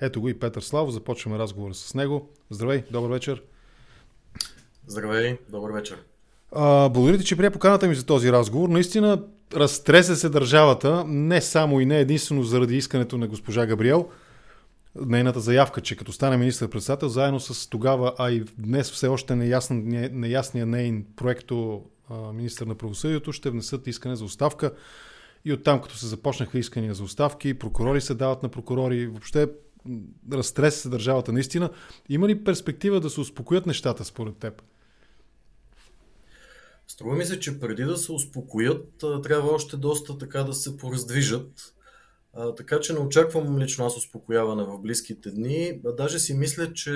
Ето го и Петър Славов. Започваме разговора с него. Здравей, добър вечер. Здравей, добър вечер. А, благодаря ти, че прия поканата ми за този разговор. Наистина разтреса се държавата, не само и не единствено заради искането на госпожа Габриел, нейната заявка, че като стане министър-председател, заедно с тогава, а и днес все още неясния, неясния нейн проекто министър на правосъдието, ще внесат искане за оставка. И оттам, като се започнаха искания за оставки, прокурори се дават на прокурори, въобще разтрес се държавата наистина. Има ли перспектива да се успокоят нещата според теб? Струва ми се, че преди да се успокоят, трябва още доста така да се пораздвижат. Така че не очаквам лично аз успокояване в близките дни. А, даже си мисля, че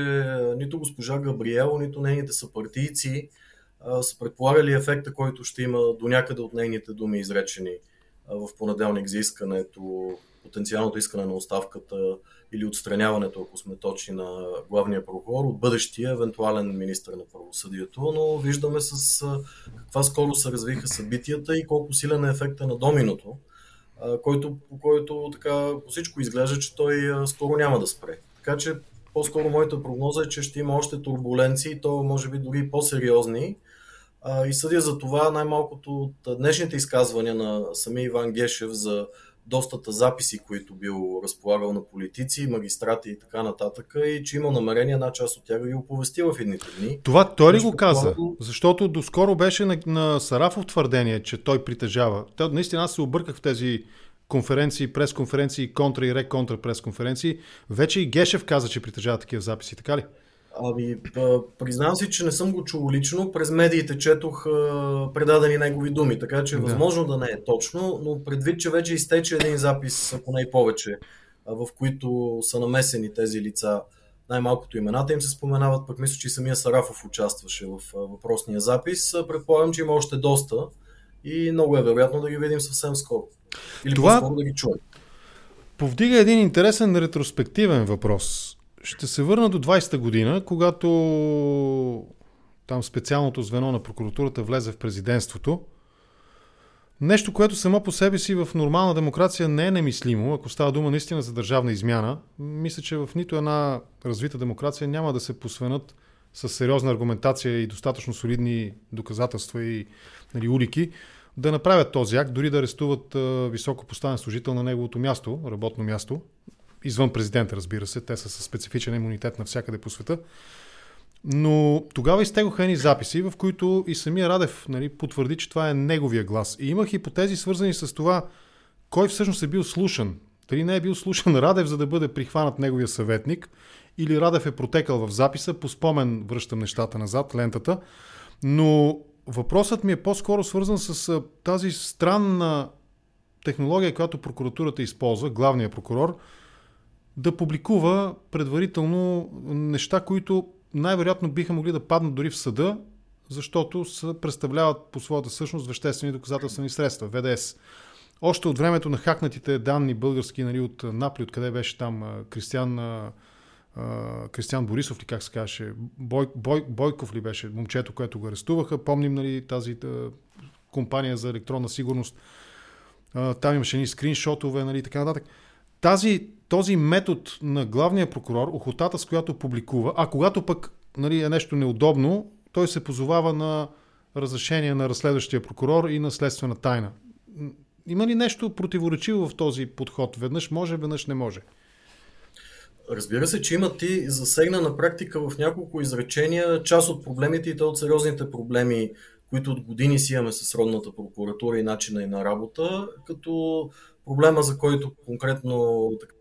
нито госпожа Габриел, нито нейните съпартийци са предполагали ефекта, който ще има до някъде от нейните думи изречени в понеделник за искането, потенциалното искане на оставката или отстраняването, ако сме точни на главния прокурор, от бъдещия евентуален министр на правосъдието, но виждаме с каква скоро се развиха събитията и колко силен е ефекта на доминото който, по който така по всичко изглежда, че той скоро няма да спре. Така че по-скоро моята прогноза е, че ще има още турбуленции, то може би дори по-сериозни. И съдя за това най-малкото от днешните изказвания на самия Иван Гешев за достата записи, които бил разполагал на политици, магистрати и така нататък, и че има намерение една част от тях да ги оповести в едните дни. Това той ли го каза? Защото доскоро беше на, на Сарафов твърдение, че той притежава. Той, наистина аз се обърках в тези конференции, пресконференции, контра и реконтра пресконференции. Вече и Гешев каза, че притежава такива записи, така ли? Ами, признавам си, че не съм го чул лично. През медиите четох предадени негови думи, така че е да. възможно да не е точно, но предвид, че вече изтече един запис, ако не и повече, в които са намесени тези лица, най-малкото имената им се споменават, пък мисля, че и самия Сарафов участваше в въпросния запис. Предполагам, че има още доста и много е вероятно да ги видим съвсем скоро. Или Това... по-скоро да ги чуем. Повдига един интересен ретроспективен въпрос ще се върна до 20-та година, когато там специалното звено на прокуратурата влезе в президентството. Нещо, което само по себе си в нормална демокрация не е немислимо, ако става дума наистина за държавна измяна. Мисля, че в нито една развита демокрация няма да се посвенат с сериозна аргументация и достатъчно солидни доказателства и нали, улики да направят този акт, дори да арестуват високо поставен служител на неговото място, работно място, извън президента, разбира се, те са със специфичен имунитет навсякъде по света. Но тогава изтегоха едни записи, в които и самия Радев нали, потвърди, че това е неговия глас. И има хипотези свързани с това, кой всъщност е бил слушан. Дали не е бил слушан Радев, за да бъде прихванат неговия съветник, или Радев е протекал в записа, по спомен връщам нещата назад, лентата. Но въпросът ми е по-скоро свързан с тази странна технология, която прокуратурата използва, главният прокурор, да публикува предварително неща, които най-вероятно биха могли да паднат дори в съда, защото са, представляват по своята същност веществени доказателствени средства, ВДС. Още от времето на хакнатите данни български нали, от Напли, откъде беше там Кристиан, Кристиан Борисов ли как се казваше, Бой, Бой, Бойков ли беше момчето, което го арестуваха. Помним нали, тази компания за електронна сигурност. Там имаше ни скриншотове, нали, така нататък. Тази, този метод на главния прокурор, охотата с която публикува, а когато пък нали, е нещо неудобно, той се позовава на разрешение на разследващия прокурор и на следствена тайна. Има ли нещо противоречиво в този подход? Веднъж може, веднъж не може. Разбира се, че има ти засегна на практика в няколко изречения част от проблемите и то от сериозните проблеми, които от години си имаме с родната прокуратура и начина и на работа, като Проблема, за който конкретно така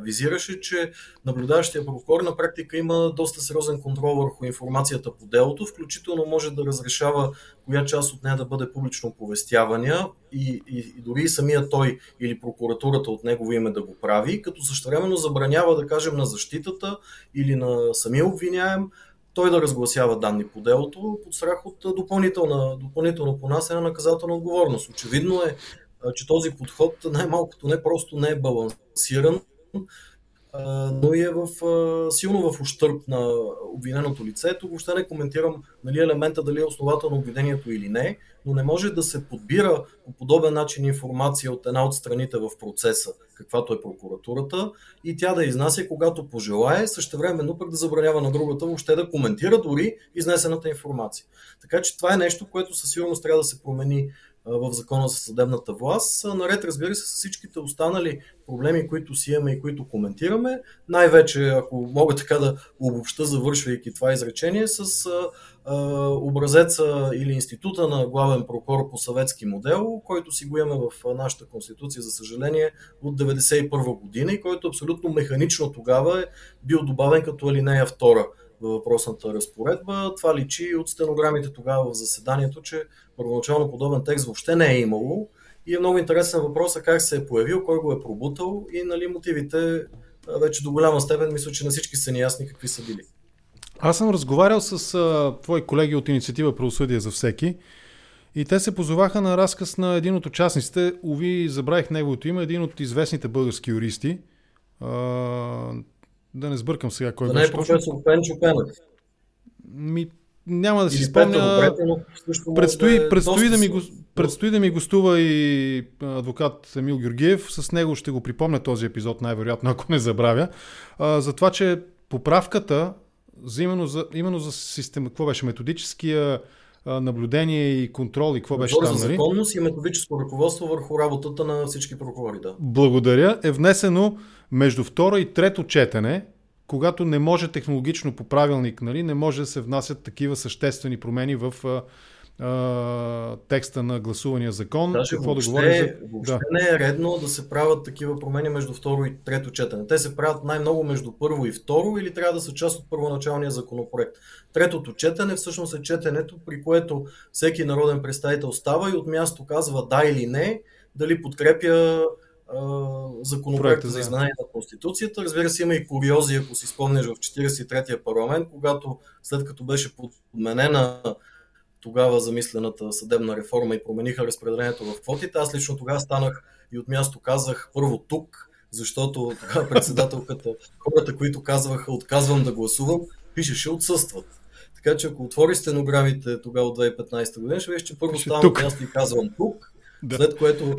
визираше, че наблюдаващия прокурор на практика има доста сериозен контрол върху информацията по делото, включително може да разрешава коя част от нея да бъде публично оповестявания и, и, и дори и самия той или прокуратурата от негово име да го прави, като същевременно забранява, да кажем, на защитата или на самия обвиняем той да разгласява данни по делото под страх от допълнително, допълнително понасене на наказателна отговорност. Очевидно е че този подход най-малкото не просто не е балансиран, но и е в, силно в ущърп на обвиненото лице. Тук въобще не коментирам нали, елемента дали е основателно обвинението или не, но не може да се подбира по подобен начин информация от една от страните в процеса, каквато е прокуратурата, и тя да изнася когато пожелае, същевременно пък да забранява на другата въобще да коментира дори изнесената информация. Така че това е нещо, което със сигурност трябва да се промени в закона за съдебната власт. Наред, разбира се, с всичките останали проблеми, които си имаме и които коментираме, най-вече, ако мога така да обобща, завършвайки това изречение, с образеца или института на главен прокурор по съветски модел, който си го имаме в нашата конституция, за съжаление, от 1991 година и който абсолютно механично тогава е бил добавен като алинея 2 във въпросната разпоредба. Това личи от стенограмите тогава в заседанието, че първоначално подобен текст въобще не е имало. И е много интересен въпрос как се е появил, кой го е пробутал и нали, мотивите вече до голяма степен мисля, че на всички са неясни какви са били. Аз съм разговарял с а, твои колеги от инициатива Правосъдие за всеки и те се позоваха на разказ на един от участниците, уви, забравих неговото име, един от известните български юристи. А, да не сбъркам сега кой да беше. Не е професор Пенчо Пенев. Ми, няма да си спомня. Предстои, да, предстои, да ми, го, предстои да ми гостува и адвокат Емил Георгиев. С него ще го припомня този епизод, най-вероятно, ако не забравя. А, за това, че поправката, за именно, за, именно за система, какво беше методическия наблюдение и контрол и какво беше там, нали? законност и методическо ръководство върху работата на всички прокурори, да. Благодаря. Е внесено между второ и трето четене, когато не може технологично по правилник, нали, не може да се внасят такива съществени промени в а, текста на гласувания закон. Даже Какво въобще, да говорим за... въобще да. не е редно да се правят такива промени между второ и трето четене. Те се правят най-много между първо и второ или трябва да са част от първоначалния законопроект. Третото четене всъщност е четенето, при което всеки народен представител става и от място казва да или не, дали подкрепя законопроекта за изменение на Конституцията. Разбира се, има и куриози, ако си спомняш в 43-я парламент, когато след като беше подменена тогава замислената съдебна реформа и промениха разпределението в квотите, аз лично тогава станах и от място казах първо тук, защото тогава председателката, хората, които казваха отказвам да гласувам, пишеше отсъстват. Така че ако отвори стенограмите тогава от 2015 година, ще виж, че първо ставам от място и казвам тук, да. След което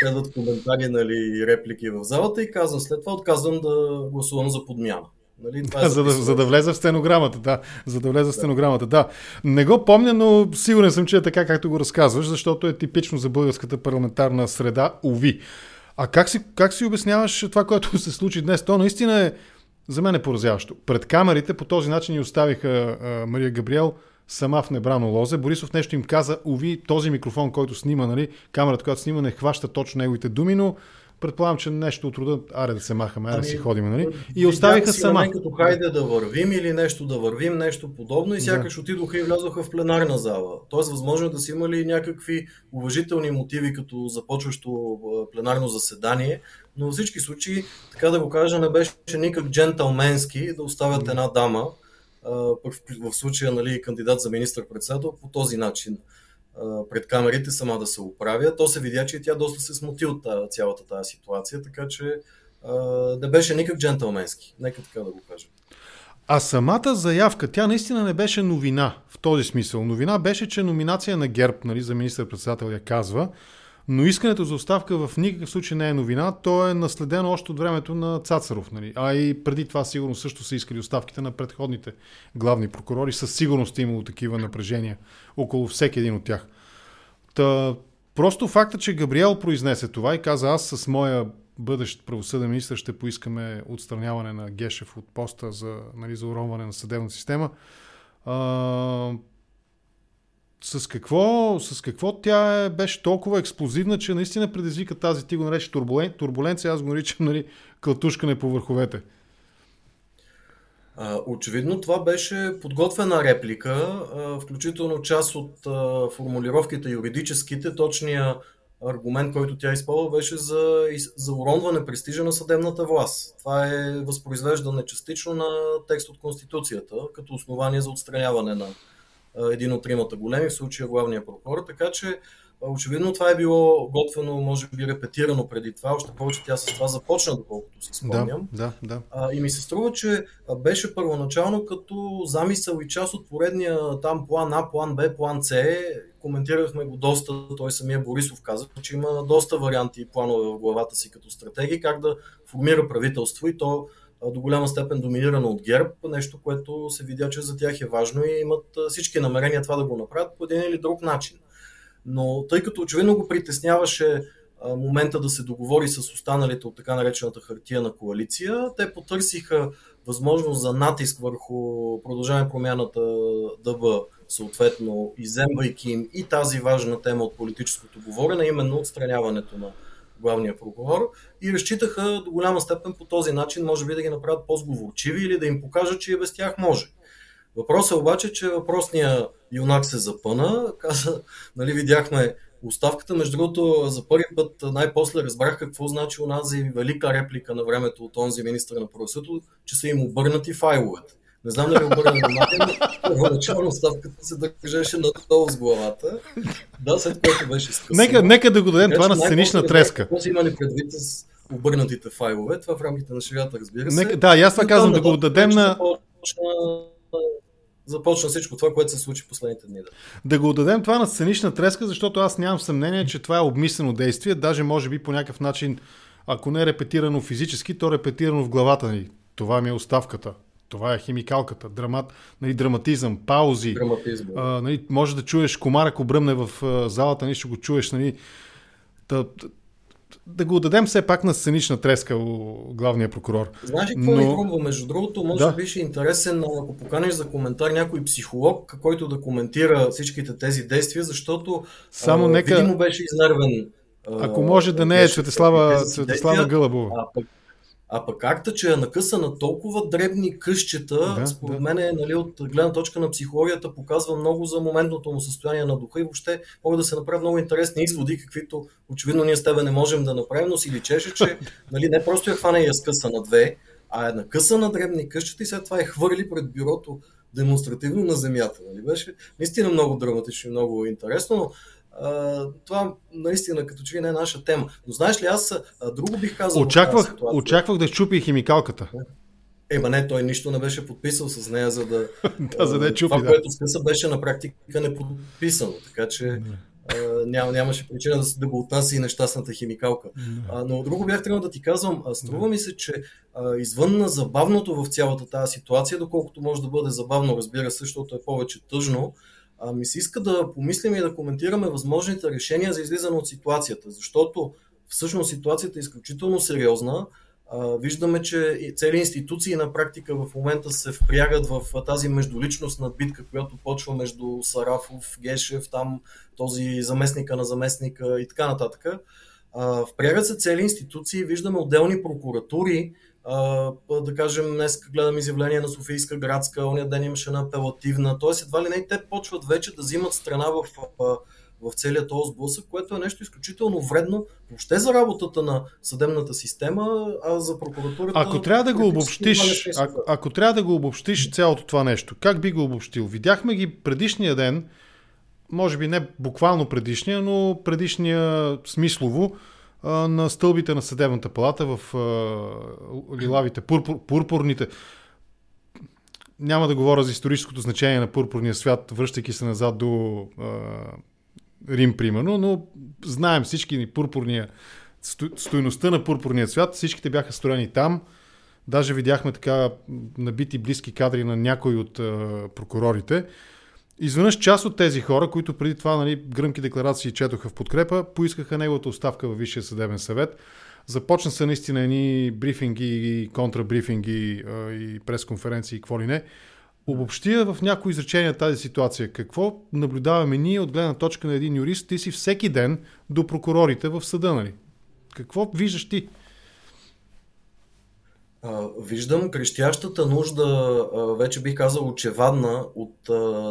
следват коментари нали, и реплики в залата и казвам след това отказвам да гласувам за подмяна. Нали, това е за, да, за да влезе в стенограмата, да. За да влезе в стенограмата, да. Не го помня, но сигурен съм, че е така, както го разказваш, защото е типично за българската парламентарна среда, уви. А как си, как си обясняваш това, което се случи днес? То наистина е, за мен е поразяващо. Пред камерите по този начин ни оставиха а, Мария Габриел сама в небрано лозе. Борисов нещо им каза, уви, този микрофон, който снима, нали, камерата, която снима, не хваща точно неговите думи, но предполагам, че нещо от рода, аре да се махаме, аре ами, да си ходим, нали? И оставиха сама. Като хайде да вървим или нещо да вървим, нещо подобно и сякаш да. отидоха и влязоха в пленарна зала. Тоест, възможно е да си имали някакви уважителни мотиви като започващо пленарно заседание, но във всички случаи, така да го кажа, не беше никак джентълменски да оставят една дама, в случая нали, кандидат за министър-председател по този начин пред камерите сама да се оправя. То се видя, че тя доста се смути от цялата тази ситуация, така че не беше никак джентълменски. Нека така да го кажа. А самата заявка, тя наистина не беше новина в този смисъл. Новина беше, че номинация на ГЕРБ нали, за министър-председател я казва, но искането за оставка в никакъв случай не е новина. То е наследено още от времето на Цацаров. Нали? А и преди това сигурно също са искали оставките на предходните главни прокурори. Със сигурност е имало такива напрежения около всеки един от тях. Та, просто факта, че Габриел произнесе това и каза аз с моя бъдещ правосъден министр ще поискаме отстраняване на Гешев от поста за, нали, за уронване на съдебната система. А, с какво, с какво тя е, беше толкова експлозивна, че наистина предизвика тази, ти го нарече турбулен, турбуленция, аз го наричам нали, клатушкане по върховете. Очевидно това беше подготвена реплика, включително част от формулировките юридическите, точния аргумент, който тя използва, беше за, за уронване престижа на съдебната власт. Това е възпроизвеждане частично на текст от Конституцията, като основание за отстраняване на един от тримата големи, в случая главния прокурор. Така че Очевидно това е било готвено, може би репетирано преди това, още повече тя с това започна, доколкото си спомням. Да, да, да. А, и ми се струва, че беше първоначално като замисъл и част от поредния там план А, план Б, план С. Коментирахме го доста, той самия Борисов каза, че има доста варианти и планове в главата си като стратегии, как да формира правителство и то до голяма степен доминирано от ГЕРБ, нещо, което се видя, че за тях е важно и имат всички намерения това да го направят по един или друг начин. Но тъй като очевидно го притесняваше момента да се договори с останалите от така наречената хартия на коалиция, те потърсиха възможност за натиск върху продължаване промяната ДБ, съответно иземвайки им и тази важна тема от политическото говорене, именно отстраняването на главния прокурор и разчитаха до голяма степен по този начин, може би да ги направят по-сговорчиви или да им покажат, че и без тях може. Въпросът е обаче, че въпросния юнак се запъна, каза, нали, видяхме оставката. Между другото, за първи път най-после разбрах какво значи онази велика реплика на времето от онзи министър на правосъдието, че са им обърнати файловете. Не знам дали обърна внимание, но първоначално оставката се държеше надолу с главата. Да, след което беше скъсано. Нека, нека да го дадем това на сценична треска. Какво си имали предвид с обърнатите файлове? Това в рамките на шегата, разбира се. Нека, да, аз това казвам да го дадем на... Започна, започна всичко това, което се случи последните дни. Да. да го дадем това на сценична треска, защото аз нямам съмнение, че това е обмислено действие, даже може би по някакъв начин, ако не е репетирано физически, то е репетирано в главата ни. Това ми е оставката. Това е химикалката, драмат, нали, драматизъм, паузи. Драматизъм. А, нали, може да чуеш комар, ако бръмне в а, залата, нали, ще го чуеш. Нали, да, да го дадем все пак на сценична треска у главния прокурор. Знаеш ли какво Но... ми хрумва? Между другото, може да. би ще е интересен, ако поканеш за коментар някой психолог, който да коментира всичките тези действия, защото Само а, нека... видимо беше изнервен. Ако може да не е Светеслава, Светеслава Гълъбова. А пък а пък акта, че е накъсана толкова дребни къщета, да, според да. мен е, нали, от гледна точка на психологията показва много за моментното му състояние на духа и въобще могат да се направят много интересни изводи, каквито очевидно ние с тебе не можем да направим, но си личеше, че нали, не просто я хване и я скъса на две, а е накъсана дребни къщата и след това е хвърли пред бюрото демонстративно на земята. Нали? Беше наистина много драматично и много интересно, но това наистина като че ли не е наша тема. Но знаеш ли, аз друго бих казал. Очаквах, очаквах да чупи химикалката. Ема не, той нищо не беше подписал с нея, за да... да, за да е чупи, това, да. което скъса, беше на практика неподписано, така че ням, нямаше причина да, да го отнася и нещастната химикалка. А, но друго бях трябвало да ти казвам, струва ми се, че а, извън на забавното в цялата тази ситуация, доколкото може да бъде забавно, разбира се, защото е повече тъжно, а, ми се иска да помислим и да коментираме възможните решения за излизане от ситуацията, защото всъщност ситуацията е изключително сериозна. А, виждаме, че цели институции на практика в момента се впрягат в тази междуличностна битка, която почва между Сарафов, Гешев, там този заместника на заместника и така нататък. А, впрягат се цели институции, виждаме отделни прокуратури, да кажем, днес гледам изявление на Софийска градска, ония ден имаше на апелативна, т.е. едва ли не те почват вече да взимат страна в, в целият този сблъсък, което е нещо изключително вредно въобще за работата на съдебната система, а за прокуратурата. Ако трябва да го обобщиш, ако, ако трябва да го обобщиш цялото това нещо, как би го обобщил? Видяхме ги предишния ден, може би не буквално предишния, но предишния смислово, на стълбите на съдебната палата в лилавите, пурпур, пурпурните. Няма да говоря за историческото значение на пурпурния свят, връщайки се назад до Рим, примерно, но знаем всички ни пурпурния, стоеността на пурпурния свят, всичките бяха строени там. Даже видяхме така набити близки кадри на някои от прокурорите. Изведнъж част от тези хора, които преди това нали, гръмки декларации четоха в подкрепа, поискаха неговата оставка във Висшия съдебен съвет. Започна се наистина едни брифинги, контрабрифинги и пресконференции и какво ли не. Обобщия в някои изречения тази ситуация. Какво наблюдаваме ние от гледна точка на един юрист? Ти си всеки ден до прокурорите в съда, нали? Какво виждаш ти? Виждам крещящата нужда, вече бих казал очевадна, от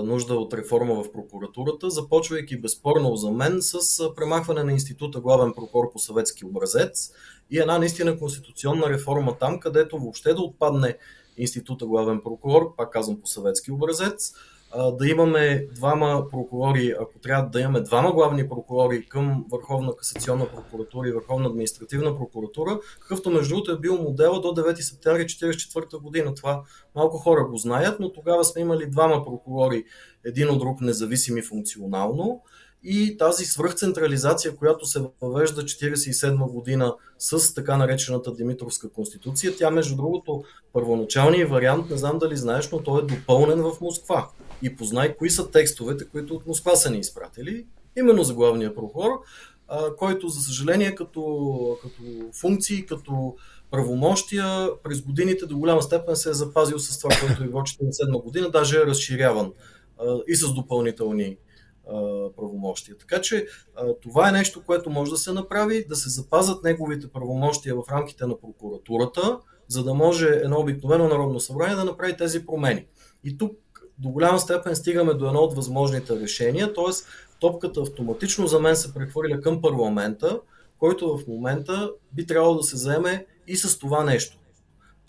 нужда от реформа в прокуратурата, започвайки безспорно за мен с премахване на института главен прокурор по съветски образец и една наистина конституционна реформа там, където въобще да отпадне института главен прокурор, пак казвам по съветски образец, да имаме двама прокурори, ако трябва да имаме двама главни прокурори към Върховна касационна прокуратура и Върховна административна прокуратура, какъвто между другото е бил модела до 9 септември 1944 година. Това малко хора го знаят, но тогава сме имали двама прокурори, един от друг независими функционално и тази свръхцентрализация, която се въвежда 1947 година с така наречената Димитровска конституция, тя между другото първоначалният вариант, не знам дали знаеш, но той е допълнен в Москва. И познай кои са текстовете, които от Москва са ни изпратили, именно за главния прокурор, който за съжаление като, като функции, като правомощия през годините до голяма степен се е запазил с това, което било 1947 година, даже е разширяван и с допълнителни правомощия. Така че това е нещо, което може да се направи, да се запазат неговите правомощия в рамките на прокуратурата, за да може едно обикновено народно събрание да направи тези промени. И тук до голяма степен стигаме до едно от възможните решения, т.е. топката автоматично за мен се прехвърля към парламента, който в момента би трябвало да се заеме и с това нещо.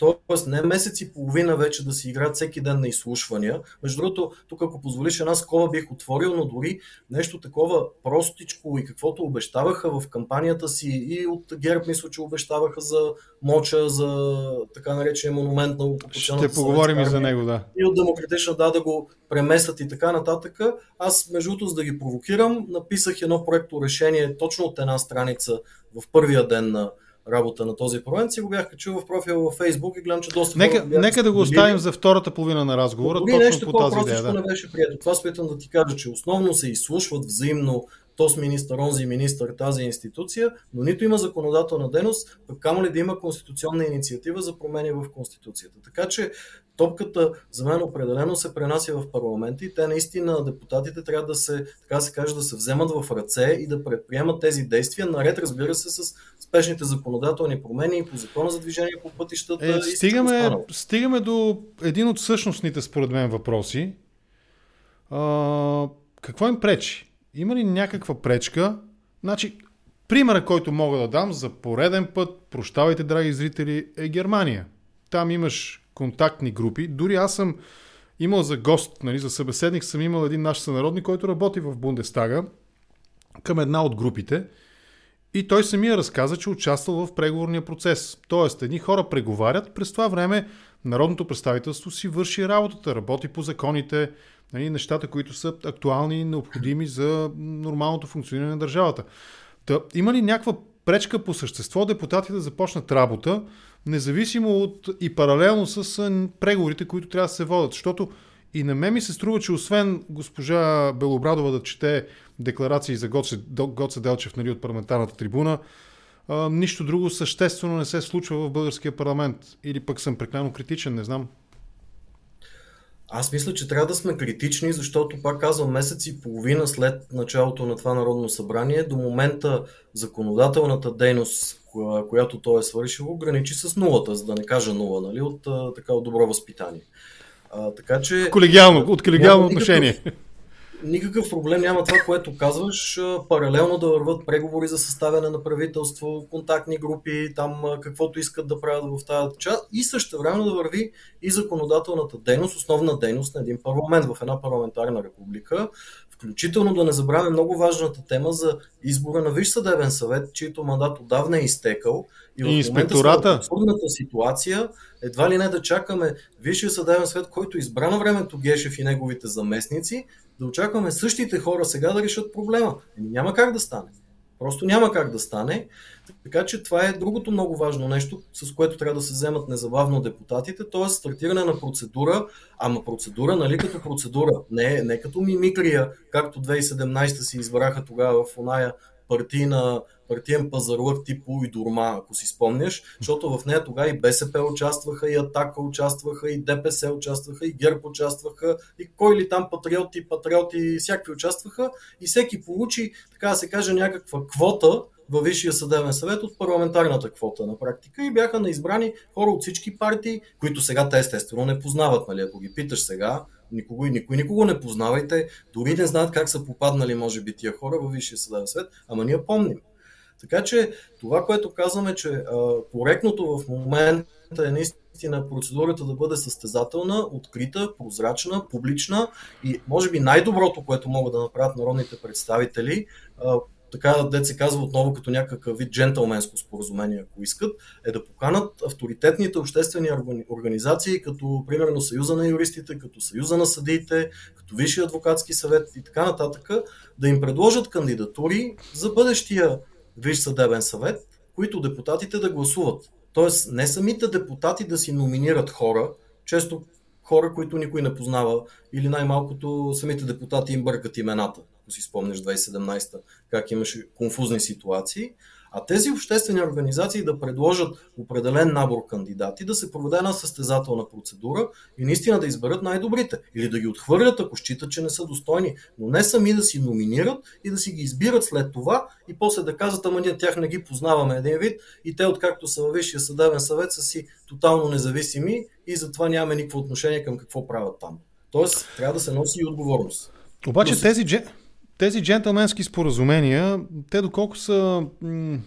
Тоест не месец и половина вече да си играят всеки ден на изслушвания. Между другото, тук ако позволиш една скоба бих отворил, но дори нещо такова простичко и каквото обещаваха в кампанията си и от ГЕРБ мисля, че обещаваха за Моча, за така наречения монумент на Ще поговорим и за него, да. И от Демократична да да го преместят и така нататък. Аз, между другото, за да ги провокирам, написах едно проекто решение точно от една страница в първия ден на работа на този парламент, си го бях качил в профила във Facebook и гледам, че доста Нека, нека да го оставим за втората половина на разговора, точно нещо по тази идея. Да. не беше прието. Това се да ти кажа, че основно се изслушват взаимно тос министър, онзи министър, тази институция, но нито има законодателна дейност, пък камо ли да има конституционна инициатива за промени в Конституцията. Така че топката за мен определено се пренася в парламента и те наистина, депутатите трябва да се, така се каже, да се вземат в ръце и да предприемат тези действия, наред разбира се с спешните законодателни промени по закона за движение по пътищата. Е, стигаме, стигаме до един от същностните според мен въпроси. А, какво им пречи? Има ли някаква пречка? Значи, примера, който мога да дам за пореден път, прощавайте, драги зрители, е Германия. Там имаш контактни групи. Дори аз съм имал за гост, нали, за събеседник съм имал един наш сънародник, който работи в Бундестага към една от групите. И той самия разказа, че участвал в преговорния процес. Тоест, едни хора преговарят, през това време народното представителство си върши работата, работи по законите, нали, нещата, които са актуални и необходими за нормалното функциониране на държавата. Та, има ли някаква пречка по същество депутатите да започнат работа, независимо от и паралелно с преговорите, които трябва да се водят? Защото и на мен ми се струва, че освен госпожа Белобрадова да чете декларации за Гоце, Гоце Делчев нали, от парламентарната трибуна, а, нищо друго съществено не се случва в българския парламент. Или пък съм прекалено критичен, не знам. Аз мисля, че трябва да сме критични, защото, пак казвам, месец и половина след началото на това Народно събрание, до момента законодателната дейност, която той е свършил, граничи с нулата, за да не кажа нула, нали, от така от добро възпитание. А, така че... Колегиално, от колегиално отношение. Никакъв, никакъв проблем няма това, което казваш. Паралелно да върват преговори за съставяне на правителство, контактни групи, там каквото искат да правят в тази част и също време да върви и законодателната дейност, основна дейност на един парламент в една парламентарна република, Включително да не забравяме много важната тема за избора на Виш съдебен съвет, чието мандат отдавна е изтекал. И в и инспектората. момента ситуация едва ли не да чакаме Висшия съдебен съвет, който избра на времето Гешев и неговите заместници, да очакваме същите хора сега да решат проблема. Еми, няма как да стане. Просто няма как да стане. Така че това е другото много важно нещо, с което трябва да се вземат незабавно депутатите, т.е. стартиране на процедура, ама процедура, нали като процедура, не, не като мимикрия, както 2017 си избраха тогава в оная партийна, партиен пазарлък тип и Дурма, ако си спомняш, защото в нея тогава и БСП участваха, и Атака участваха, и ДПС участваха, и ГЕРБ участваха, и кой ли там патриоти, патриоти, всякакви участваха, и всеки получи, така да се каже, някаква квота във Висшия съдебен съвет от парламентарната квота на практика и бяха на избрани хора от всички партии, които сега те естествено не познават. Нали? Ако ги питаш сега, никого, никой никого не познавайте, дори не знаят как са попаднали, може би, тия хора във Висшия съдебен съвет, ама ние помним. Така че това, което казваме, че коректното в момента е наистина процедурата да бъде състезателна, открита, прозрачна, публична и може би най-доброто, което могат да направят народните представители, а, така дет се казва отново като някакъв вид джентълменско споразумение, ако искат, е да поканат авторитетните обществени организации, като примерно Съюза на юристите, като Съюза на съдиите, като Висшия адвокатски съвет и така нататък, да им предложат кандидатури за бъдещия Висш съдебен съвет, които депутатите да гласуват. Тоест не самите депутати да си номинират хора, често хора, които никой не познава, или най-малкото самите депутати им бъркат имената ако си спомнеш 2017 как имаше конфузни ситуации, а тези обществени организации да предложат определен набор кандидати, да се проведе една състезателна процедура и наистина да изберат най-добрите. Или да ги отхвърлят, ако считат, че не са достойни. Но не сами да си номинират и да си ги избират след това и после да казват, ама ние тях не ги познаваме един вид и те, откакто са във Висшия съдебен съвет, са си тотално независими и затова нямаме никакво отношение към какво правят там. Тоест, трябва да се носи и отговорност. Обаче тези, тези джентълменски споразумения, те доколко са м-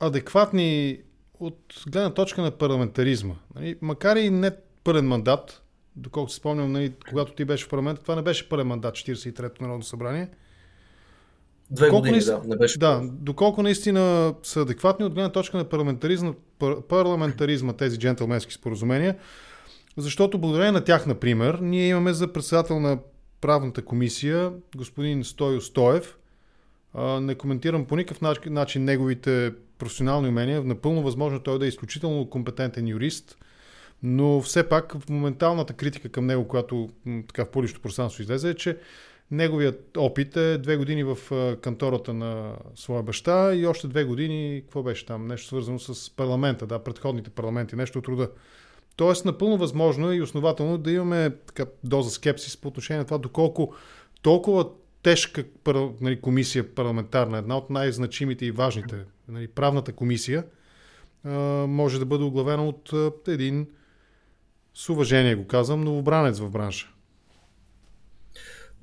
адекватни от гледна точка на парламентаризма. Нали? Макар и не пълен мандат, доколко се спомням, нали, когато ти беше в парламент, това не беше пълен мандат, 43-то Народно събрание. Две доколко години, наистина, да, не беше. Да, доколко наистина са адекватни от гледна точка на парламентаризма, парламентаризма тези джентълменски споразумения, защото благодарение на тях, например, ние имаме за председател на правната комисия, господин Стойо Стоев. Не коментирам по никакъв начин неговите професионални умения. Напълно възможно той да е изключително компетентен юрист, но все пак в моменталната критика към него, която така в публично пространство излезе, е, че неговият опит е две години в кантората на своя баща и още две години, какво беше там, нещо свързано с парламента, да, предходните парламенти, нещо от рода. Тоест, напълно възможно е и основателно да имаме така, доза скепсис по отношение на това, доколко толкова тежка нали, комисия парламентарна, една от най-значимите и важните, нали, правната комисия, може да бъде оглавена от един, с уважение го казвам, новобранец в бранша.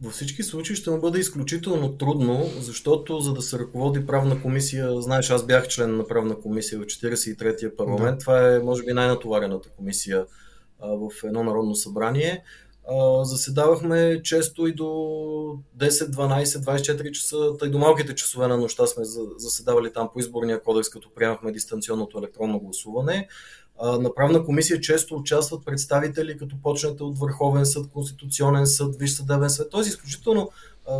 Във всички случаи ще му бъде изключително трудно, защото за да се ръководи правна комисия, знаеш, аз бях член на правна комисия в 43-я парламент, да. това е може би най-натоварената комисия а, в едно народно събрание. А, заседавахме често и до 10, 12, 24 часа, тъй до малките часове на нощта сме заседавали там по изборния кодекс, като приемахме дистанционното електронно гласуване. На правна комисия често участват представители, като почнете от Върховен съд, Конституционен съд, Виж съдебен съд. Тоест изключително,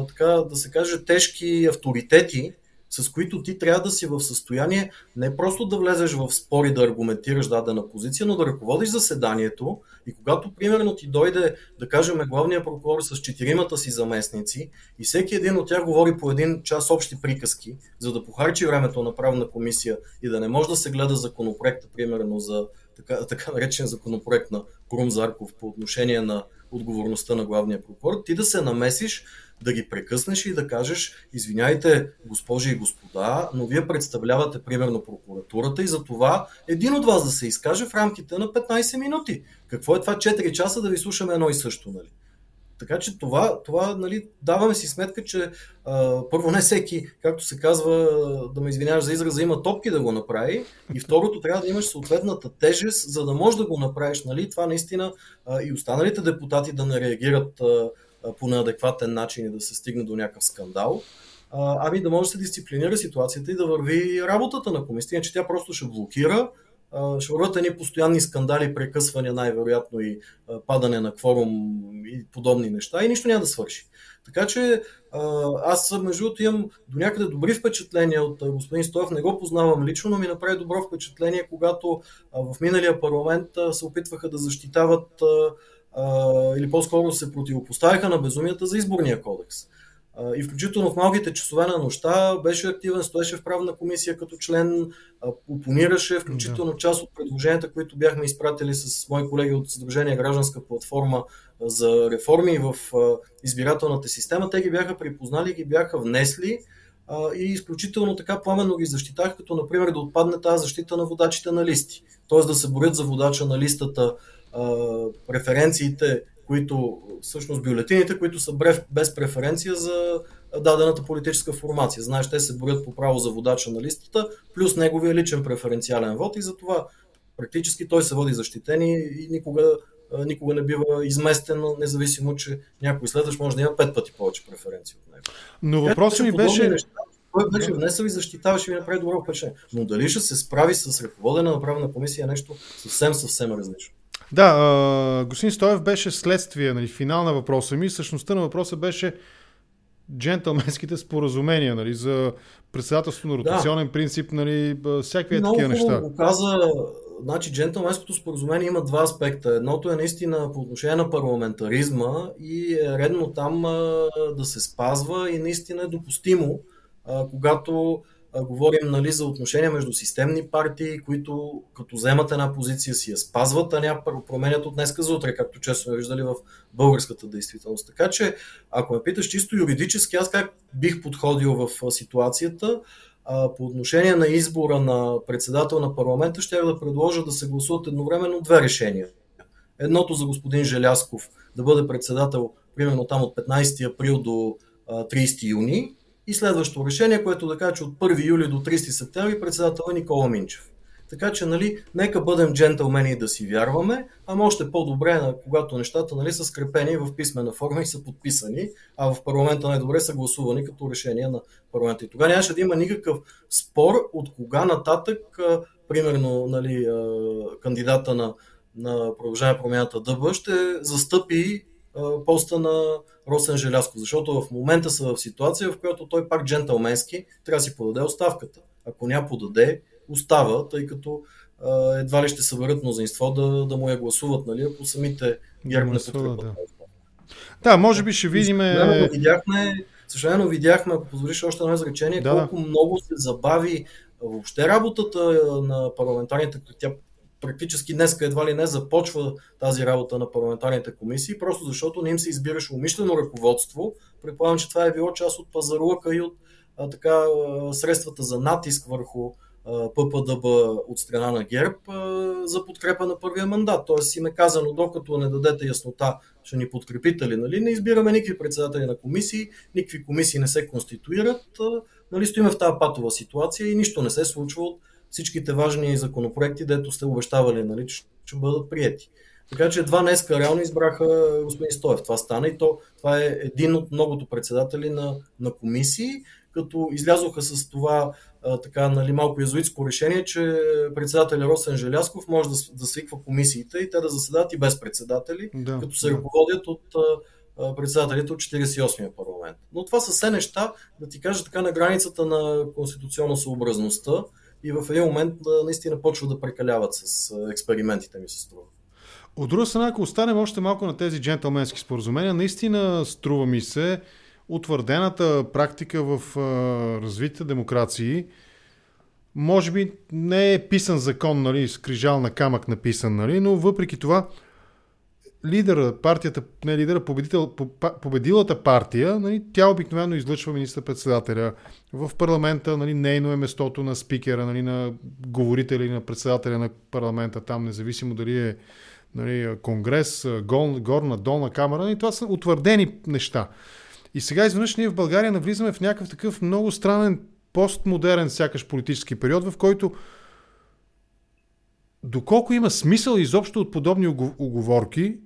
така да се каже, тежки авторитети, с които ти трябва да си в състояние не просто да влезеш в спори да аргументираш дадена позиция, но да ръководиш заседанието и когато примерно ти дойде, да кажем, главния прокурор с четиримата си заместници и всеки един от тях говори по един час общи приказки, за да похарчи времето на правна комисия и да не може да се гледа законопроекта, примерно за така, така наречен законопроект на Крум Зарков по отношение на отговорността на главния прокурор, ти да се намесиш да ги прекъснеш и да кажеш, извиняйте, госпожи и господа, но вие представлявате примерно прокуратурата и за това един от вас да се изкаже в рамките на 15 минути. Какво е това 4 часа да ви слушаме едно и също, нали? Така че това, това нали, даваме си сметка, че а, първо не всеки, както се казва, да ме извиняваш за израза, има топки да го направи и второто трябва да имаш съответната тежест, за да можеш да го направиш. Нали? Това наистина а, и останалите депутати да не реагират а, по неадекватен начин и да се стигне до някакъв скандал, ами да може да се дисциплинира ситуацията и да върви работата на комисията, че тя просто ще блокира, ще върват едни постоянни скандали, прекъсвания, най-вероятно и падане на кворум и подобни неща и нищо няма да свърши. Така че аз между другото имам до някъде добри впечатления от господин Стоев, не го познавам лично, но ми направи добро впечатление, когато в миналия парламент се опитваха да защитават или по-скоро се противопоставяха на безумията за изборния кодекс. И включително в малките часове на нощта беше активен, стоеше в правна комисия като член, опонираше, включително част от предложенията, които бяхме изпратили с мои колеги от Сдружение Гражданска платформа за реформи в избирателната система. Те ги бяха припознали, ги бяха внесли и изключително така пламенно ги защитах, като например да отпадне тази защита на водачите на листи. Т.е. да се борят за водача на листата преференциите които, всъщност бюлетините, които са без преференция за дадената политическа формация. Знаеш, те се борят по право за водача на листата, плюс неговия личен преференциален вод и затова практически той се води защитен и никога, никога не бива изместен, независимо, че някой следващ може да има пет пъти повече преференции от него. Но въпросът ми беше... Неща, той беше внесъл и защитаваше и направи добро впечатление. Но дали ще се справи с ръководена направена комисия е нещо съвсем, съвсем различно. Да, господин Стоев беше следствие, нали, финал на въпроса ми. Същността на въпроса беше джентълменските споразумения, нали, за председателство на ротационен да. принцип, нали, всякакви такива неща. Го каза, значи джентълменското споразумение има два аспекта. Едното е наистина по отношение на парламентаризма и е редно там а, да се спазва и наистина е допустимо, а, когато говорим нали, за отношения между системни партии, които като вземат една позиция си я спазват, а няма променят от днеска за утре, както често сме виждали в българската действителност. Така че, ако ме питаш чисто юридически, аз как бих подходил в ситуацията, по отношение на избора на председател на парламента, ще да предложа да се гласуват едновременно две решения. Едното за господин Желясков да бъде председател примерно там от 15 април до 30 юни и следващото решение, което да каже, че от 1 юли до 30 септември председател е Никола Минчев. Така че, нали, нека бъдем джентълмени да си вярваме, ама още по-добре, когато нещата нали, са скрепени в писмена форма и са подписани, а в парламента най-добре са гласувани като решение на парламента. И тогава нямаше да има никакъв спор от кога нататък, примерно, нали, кандидата на, на продължаване промяната ДБ ще застъпи поста на Росен Желязко, защото в момента са в ситуация, в която той пак джентълменски трябва да си подаде оставката. Ако ня подаде, остава, тъй като едва ли ще съберат мнозинство да, да му я гласуват, нали, ако самите ГЕРБ не подкрепят. Да. да, може би ще видим. Видяхме, също видяхме, ако позволиш още едно изречение, да, колко много се забави въобще работата на парламентарните, тя практически днес едва ли не започва тази работа на парламентарните комисии, просто защото не им се избираше умишлено ръководство. Предполагам, че това е било част от пазарлъка и от а, така, средствата за натиск върху ППДБ от страна на ГЕРБ за подкрепа на първия мандат. Тоест им е казано, докато не дадете яснота, ще ни подкрепите ли, нали? не избираме никакви председатели на комисии, никакви комисии не се конституират, нали, стоиме в тази патова ситуация и нищо не се случва от всичките важни законопроекти, дето сте обещавали, нали, че ще бъдат прияти. Така че два днеска реално избраха господин Стоев. Това стана и то, това е един от многото председатели на, на комисии, като излязоха с това а, така, нали, малко езуитско решение, че председателя Росен Желясков може да, да свиква комисиите и те да заседават и без председатели, да, като се да. ръководят от а, председателите от 48-я парламент. Но това са все неща, да ти кажа така, на границата на конституционна съобразността и в един момент наистина почват да прекаляват с експериментите ми се струва. От друга страна, ако останем още малко на тези джентълменски споразумения, наистина струва ми се утвърдената практика в развитите демокрации, може би не е писан закон, нали, с крижал на камък написан, нали, но въпреки това лидера, партията, не лидера, победител, победилата партия, нали, тя обикновено излъчва министър-председателя. В парламента нали, нейно е местото на спикера, нали, на говорителя или на председателя на парламента, там независимо дали е нали, конгрес, гол, горна, долна камера. Нали, това са утвърдени неща. И сега изведнъж ние в България навлизаме в някакъв такъв много странен постмодерен сякаш политически период, в който доколко има смисъл изобщо от подобни оговорки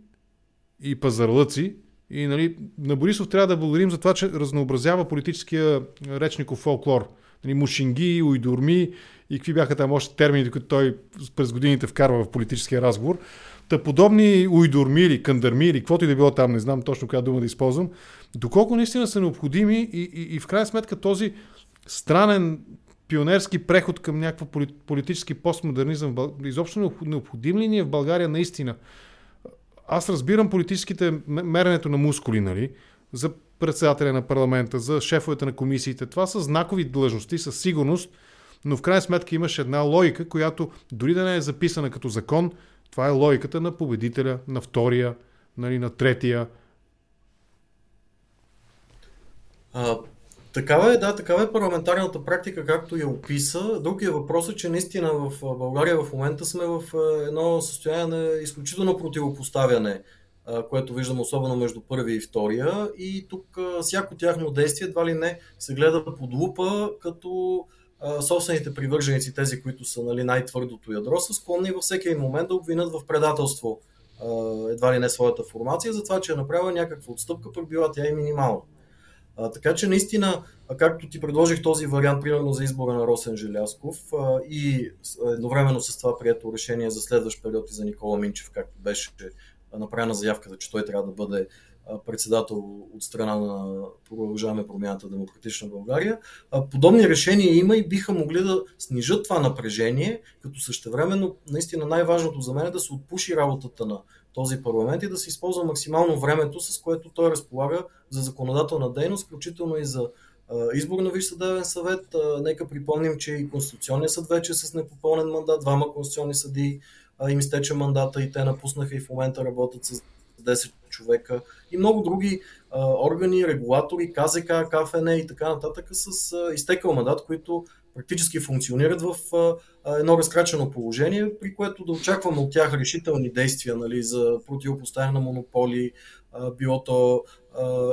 и пазарлъци, и нали, на Борисов трябва да благодарим за това, че разнообразява политическия речников фолклор. Нали, мушинги, уйдурми и какви бяха там още термини, които той през годините вкарва в политическия разговор. Та подобни уйдурми или кандарми или каквото и да било там, не знам точно коя дума да използвам, доколко наистина са необходими и, и, и в крайна сметка този странен пионерски преход към някаква политически постмодернизъм, изобщо необходим ли ни е в България наистина? Аз разбирам политическите меренето на мускули, нали? За председателя на парламента, за шефовете на комисиите. Това са знакови длъжности, със сигурност, но в крайна сметка имаш една логика, която дори да не е записана като закон, това е логиката на победителя, на втория, нали, на третия. А, такава е, да, такава е парламентарната практика, както я описа. Другия въпрос е, че наистина в България в момента сме в едно състояние на изключително противопоставяне което виждам особено между първия и втория. И тук всяко тяхно действие едва ли не се гледа под лупа, като собствените привърженици, тези, които са нали, най-твърдото ядро, са склонни във всеки момент да обвинят в предателство едва ли не своята формация, за това, че е направила някаква отстъпка, пък била тя и минимална. А, така че наистина, както ти предложих този вариант, примерно за избора на Росен Желясков а, и едновременно с това прието решение за следващ период и за Никола Минчев, както беше направена заявката, че той трябва да бъде председател от страна на Продължаваме промяната Демократична България. Подобни решения има и биха могли да снижат това напрежение, като същевременно наистина най-важното за мен е да се отпуши работата на този парламент и да се използва максимално времето, с което той разполага за законодателна дейност, включително и за избор на Висш съдебен съвет. Нека припомним, че и Конституционният съд вече е с непопълнен мандат, двама конституционни съдии им изтече мандата и те напуснаха и в момента работят с 10 човека и много други органи, регулатори, КЗК, КФН и така нататък с изтекал мандат, които практически функционират в едно разкрачено положение, при което да очакваме от тях решителни действия нали, за противопоставяне на монополи, било то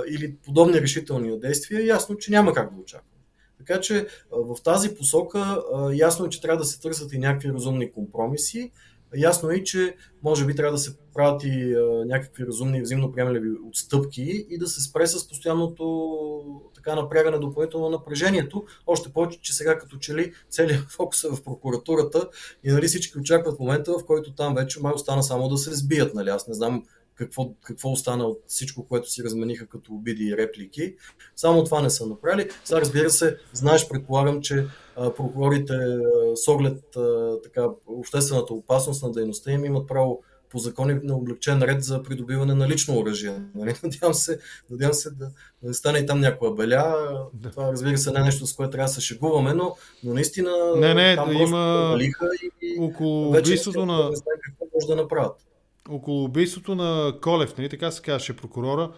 или подобни решителни действия, ясно, че няма как да очакваме. Така че в тази посока ясно е, че трябва да се търсят и някакви разумни компромиси. Ясно е, че може би трябва да се правят и а, някакви разумни взаимно приемливи отстъпки и да се спре с постоянното така напрягане допълнително напрежението. Още повече, че сега като че ли целият фокус е в прокуратурата и нали, всички очакват момента, в който там вече май остана само да се сбият. Нали. Аз не знам какво, какво остана от всичко, което си размениха като обиди и реплики. Само това не са направили. Сега разбира се, знаеш, предполагам, че а, прокурорите а, с оглед а, така, обществената опасност на дейността им имат право по закони на облегчен ред за придобиване на лично оръжие. Нали? Надявам се, надявам се да, да не стане и там някоя беля. Да. Това разбира се не е нещо, с което трябва да се шегуваме, но, но наистина не, не, там да има и, и около убийството на... Не какво може да направят около убийството на Колев, нали, така се казваше прокурора,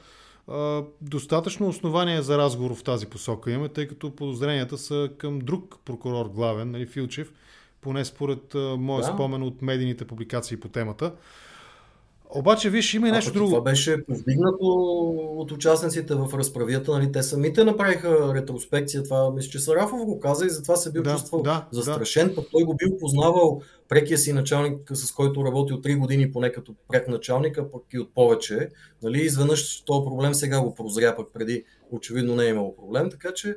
достатъчно основания за разговор в тази посока имаме, тъй като подозренията са към друг прокурор главен, нали, Филчев, поне според моя да. спомен от медийните публикации по темата. Обаче, виж, има и нещо а, друго. Това беше повдигнато от участниците в разправията. Нали? Те самите направиха ретроспекция. Това мисля, че Сарафов го каза и затова се бил да, чувствал да, застрашен. Да. Пък той го бил познавал прекия си началник, с който работи от 3 години поне като прек началник, а пък и от повече. Нали? Изведнъж този проблем сега го прозря, пък преди очевидно не е имало проблем. Така че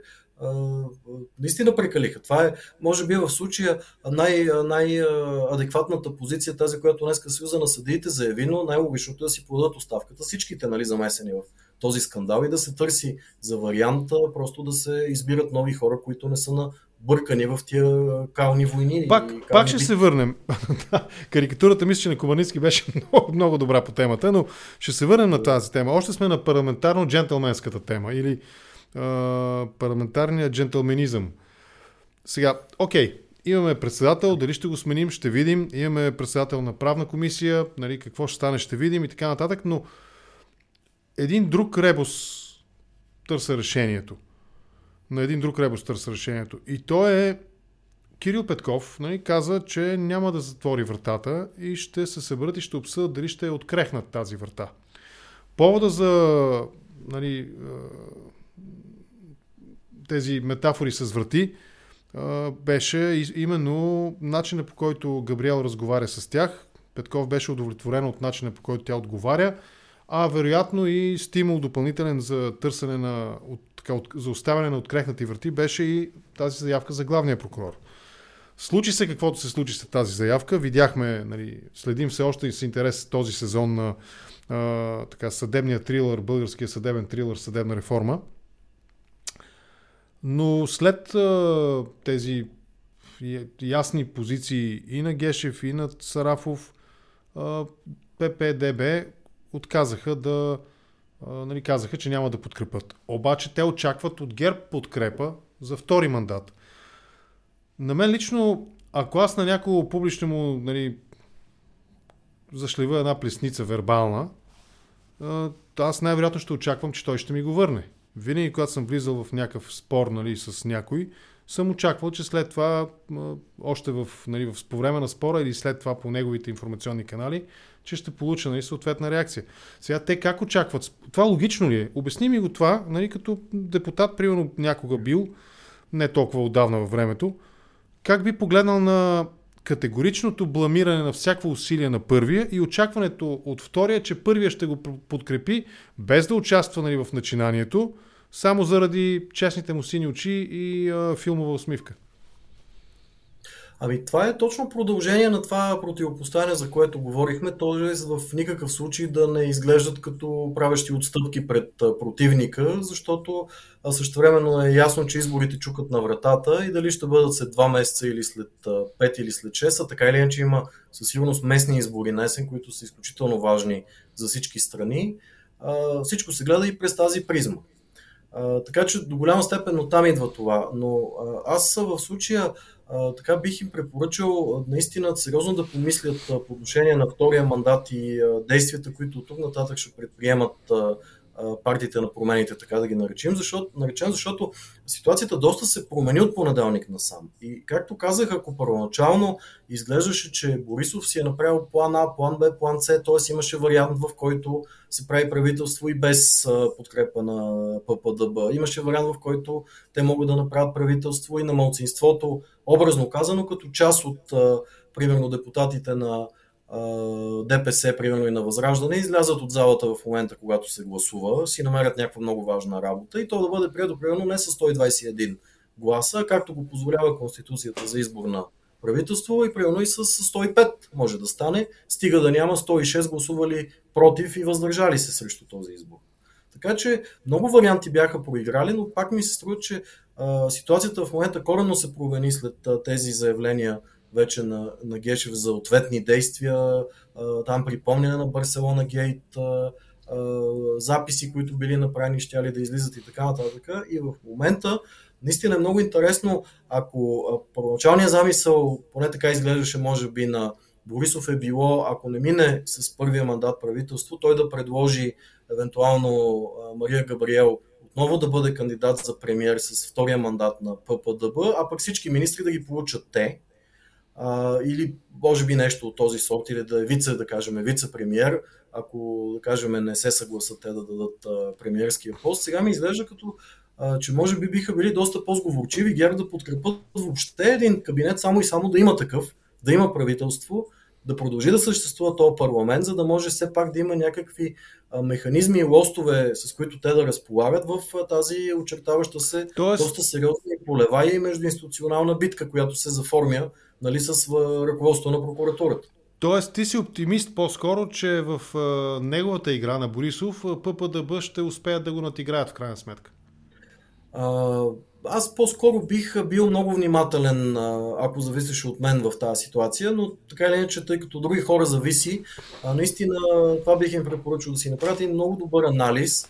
наистина прекалиха. Това е, може би, в случая най- най-адекватната позиция, тази, която днес Съюза на съдиите заяви, но най-логичното е да си подадат оставката всичките нали, замесени в този скандал и да се търси за варианта, просто да се избират нови хора, които не са на бъркани в тия кални войни. Пак, кални пак ще бит. се върнем. Карикатурата мисля, че на Команицки беше много, много добра по темата, но ще се върнем на тази тема. Още сме на парламентарно-джентълменската тема или парламентарния джентълменизъм. Сега, окей, имаме председател, дали ще го сменим, ще видим. Имаме председател на правна комисия, нали, какво ще стане, ще видим и така нататък, но един друг ребус търса решението. На един друг ребус търса решението. И то е Кирил Петков нали, каза, че няма да затвори вратата и ще се съберат и ще обсъдят дали ще открехнат тази врата. Повода за нали, тези метафори с врати, беше именно начина по който Габриел разговаря с тях. Петков беше удовлетворен от начина по който тя отговаря, а вероятно и стимул допълнителен за търсене на, от, така, от, за оставяне на открехнати врати беше и тази заявка за главния прокурор. Случи се каквото се случи с тази заявка. Видяхме, нали, следим все още и с интерес този сезон на а, така, съдебния трилър, българския съдебен трилър, съдебна реформа. Но след а, тези ясни позиции и на Гешев, и на Сарафов, а, ППДБ отказаха да а, нали, казаха, че няма да подкрепят. Обаче те очакват от ГЕРБ подкрепа за втори мандат. На мен лично, ако аз на някого публично му нали, зашлива една плесница вербална, аз най-вероятно ще очаквам, че той ще ми го върне. Винаги, когато съм влизал в някакъв спор нали, с някой, съм очаквал, че след това, още в, нали, в, по време на спора или след това по неговите информационни канали, че ще получа нали, съответна реакция. Сега те как очакват? Това логично ли е? Обясни ми го това, нали, като депутат, примерно някога бил, не толкова отдавна във времето, как би погледнал на категоричното бламиране на всяко усилие на първия и очакването от втория, че първия ще го подкрепи, без да участва нали, в начинанието, само заради честните му сини очи и а, филмова усмивка. Ами това е точно продължение на това противопоставяне, за което говорихме, т.е. в никакъв случай да не изглеждат като правещи отстъпки пред противника, защото същевременно е ясно, че изборите чукат на вратата и дали ще бъдат след 2 месеца или след 5 или след 6, а така или иначе има със сигурност местни избори на есен, които са изключително важни за всички страни. Всичко се гледа и през тази призма. Така че до голяма степен оттам идва това. Но аз в случая така бих им препоръчал наистина сериозно да помислят по отношение на втория мандат и действията, които от тук нататък ще предприемат партиите на промените, така да ги наречем, защото, наречем, защото ситуацията доста се промени от понеделник насам. И както казах, ако първоначално изглеждаше, че Борисов си е направил план А, план Б, план С, т.е. имаше вариант, в който се прави правителство и без подкрепа на ППДБ. Имаше вариант, в който те могат да направят правителство и на малцинството, образно казано, като част от, примерно, депутатите на ДПС, примерно и на Възраждане, излязат от залата в момента, когато се гласува, си намерят някаква много важна работа и то да бъде прието примерно не с 121 гласа, както го позволява Конституцията за избор на правителство и примерно и с 105 може да стане, стига да няма 106 гласували против и въздържали се срещу този избор. Така че много варианти бяха проиграли, но пак ми се струва, че а, ситуацията в момента коренно се промени след а, тези заявления вече на, на Гешев за ответни действия, там припомняне на Барселона Гейт, записи, които били направени, ще ли да излизат и така нататък. И в момента наистина е много интересно, ако първоначалният замисъл, поне така изглеждаше може би на Борисов е било, ако не мине с първия мандат правителство, той да предложи евентуално Мария Габриел отново да бъде кандидат за премиер с втория мандат на ППДБ, а пък всички министри да ги получат те, а, или може би нещо от този сорт, или да е вице, да кажем, вице-премьер, ако, да кажем, не се съгласат те да дадат а, премиерския пост. Сега ми изглежда като а, че може би биха били доста по-сговорчиви ГЕРБ да подкрепят въобще един кабинет само и само да има такъв, да има правителство, да продължи да съществува този парламент, за да може все пак да има някакви механизми и лостове, с които те да разполагат в тази очертаваща се Тоест... доста сериозна полева и междуинституционална битка, която се заформя нали, с ръководство на прокуратурата. Тоест ти си оптимист по-скоро, че в неговата игра на Борисов ППДБ ще успеят да го натиграят в крайна сметка? А, аз по-скоро бих бил много внимателен, ако зависеше от мен в тази ситуация, но така или иначе, тъй като други хора зависи, наистина това бих им препоръчал да си направят един много добър анализ,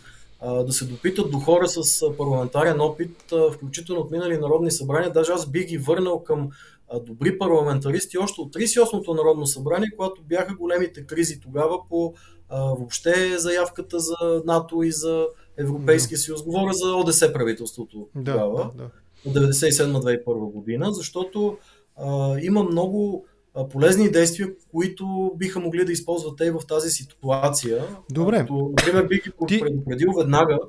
да се допитат до хора с парламентарен опит, включително от минали народни събрания. Даже аз бих ги върнал към добри парламентаристи още от 38-то Народно събрание, когато бяха големите кризи тогава по въобще заявката за НАТО и за Европейския да. съюз. Говоря за ОДС правителството да, тогава, да, да. от 97-2001 година, защото а, има много полезни действия, които биха могли да използват те в тази ситуация. Добре. Като, например, бих ги Ти... предупредил веднага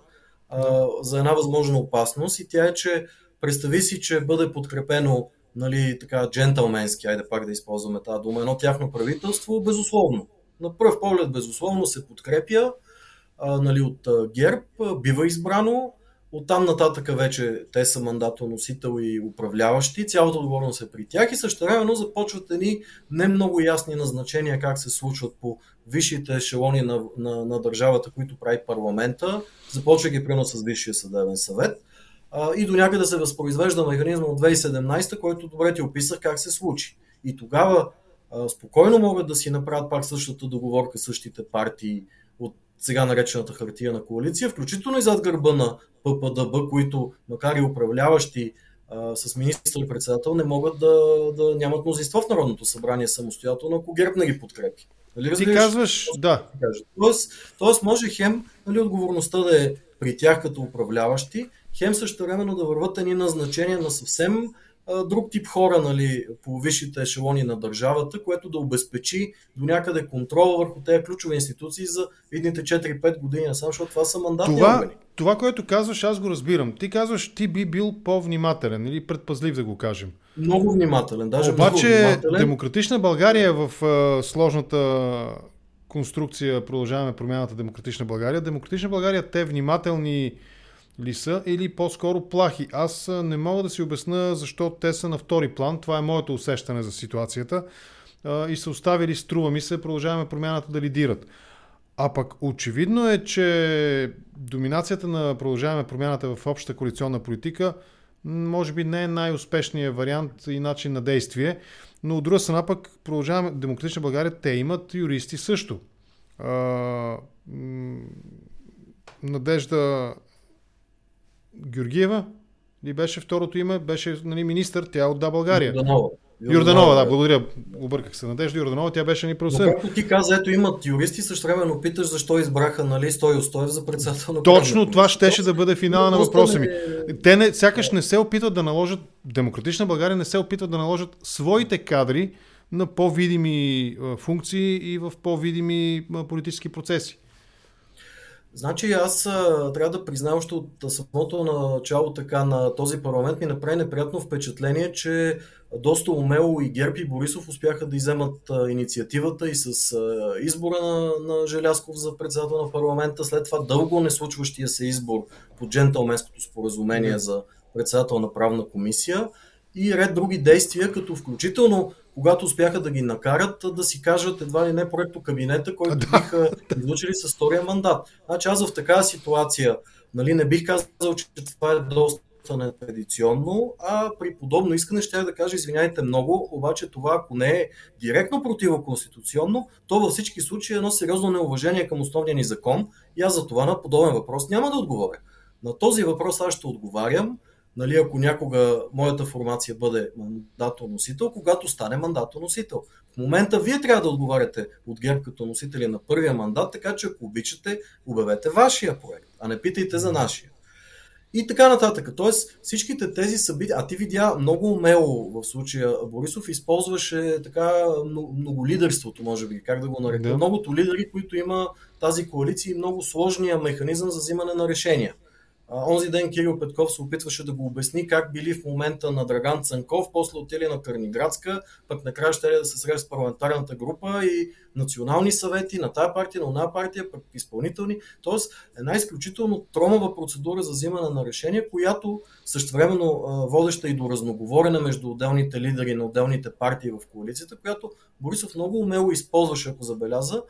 а, за една възможна опасност и тя е, че представи си, че бъде подкрепено нали, така, джентълменски, айде пак да използваме тази дума, едно тяхно правителство, безусловно. На пръв поглед, безусловно, се подкрепя а, нали, от а, ГЕРБ, а, бива избрано, оттам нататък вече те са мандатоносител и управляващи, цялата отговорност е при тях и също времено започват едни не много ясни назначения как се случват по висшите ешелони на, на, на държавата, които прави парламента, започва ги прино с Висшия съдебен съвет и до някъде се възпроизвежда механизма от 2017, който добре ти описах как се случи. И тогава а, спокойно могат да си направят пак същата договорка, същите партии от сега наречената хартия на коалиция, включително и зад гърба на ППДБ, които, макар и управляващи а, с министър-председател, не могат да, да нямат мнозинство в Народното събрание самостоятелно, ако ГЕРБ не ги подкрепи. Нали, Ти казваш, да. Тоест, тоест може хем нали, отговорността да е при тях като управляващи, хем също времено да върват едни назначения на съвсем друг тип хора нали, по висшите ешелони на държавата, което да обезпечи до някъде контрол върху тези ключови институции за идните 4-5 години, само защото това са мандатни това, органи. Това, което казваш, аз го разбирам. Ти казваш, ти би бил по-внимателен или предпазлив да го кажем. Много внимателен, даже Обаче, много внимателен. демократична България в а, сложната конструкция продължаваме промяната Демократична България. Демократична България те внимателни ли са или по-скоро плахи. Аз не мога да си обясна защо те са на втори план. Това е моето усещане за ситуацията. И са оставили, струва ми се, продължаваме промяната да лидират. А пък очевидно е, че доминацията на продължаваме промяната в общата коалиционна политика може би не е най-успешният вариант и начин на действие, но от друга страна пък продължаваме Демократична България, те имат юристи също. Надежда Георгиева ли беше второто име? Беше нали, министър, тя от Да България. Йорданова. Йорданова, да, благодаря. Обърках се. Надежда Йорданова, тя беше ни правосъден. Както ти каза, ето имат юристи, също времено питаш защо избраха нали, Стой Остоев за председател на Точно това щеше да бъде финала на въпроса ми. Те не, сякаш не се опитват да наложат, Демократична България не се опитват да наложат своите кадри на по-видими функции и в по-видими политически процеси. Значи аз а, трябва да призная още от самото начало така на този парламент ми направи неприятно впечатление, че доста умело и Герб и Борисов успяха да иземат а, инициативата и с а, избора на, на Желясков за председател на парламента, след това дълго не случващия се избор по джентълменското споразумение за председател на правна комисия и ред други действия, като включително когато успяха да ги накарат да си кажат едва ли не проекто кабинета, който да. биха излучили с втория мандат. Значи аз в такава ситуация нали, не бих казал, че това е доста нетрадиционно, а при подобно искане ще да кажа, извиняйте много, обаче това, ако не е директно противоконституционно, то във всички случаи е едно сериозно неуважение към основния ни закон и аз за това на подобен въпрос няма да отговоря. На този въпрос аз ще отговарям нали, ако някога моята формация бъде мандатоносител, когато стане мандатоносител. В момента вие трябва да отговаряте от ГЕРБ като носители на първия мандат, така че ако обичате, обявете вашия проект, а не питайте за нашия. И така нататък. Тоест всичките тези събития, а ти видя много умело в случая, Борисов използваше така много лидерството, може би, как да го нарека. Да. Многото лидери, които има тази коалиция и много сложния механизъм за взимане на решения. Онзи ден Кирил Петков се опитваше да го обясни как били в момента на Драган Цанков, после отили на Карниградска, пък накрая ще да се среща с парламентарната група и национални съвети на тая партия, на оная партия, пък изпълнителни. Тоест една изключително тромава процедура за взимане на решение, която същевременно водеща и до разноговорене между отделните лидери на отделните партии в коалицията, която Борисов много умело използваше, ако забеляза,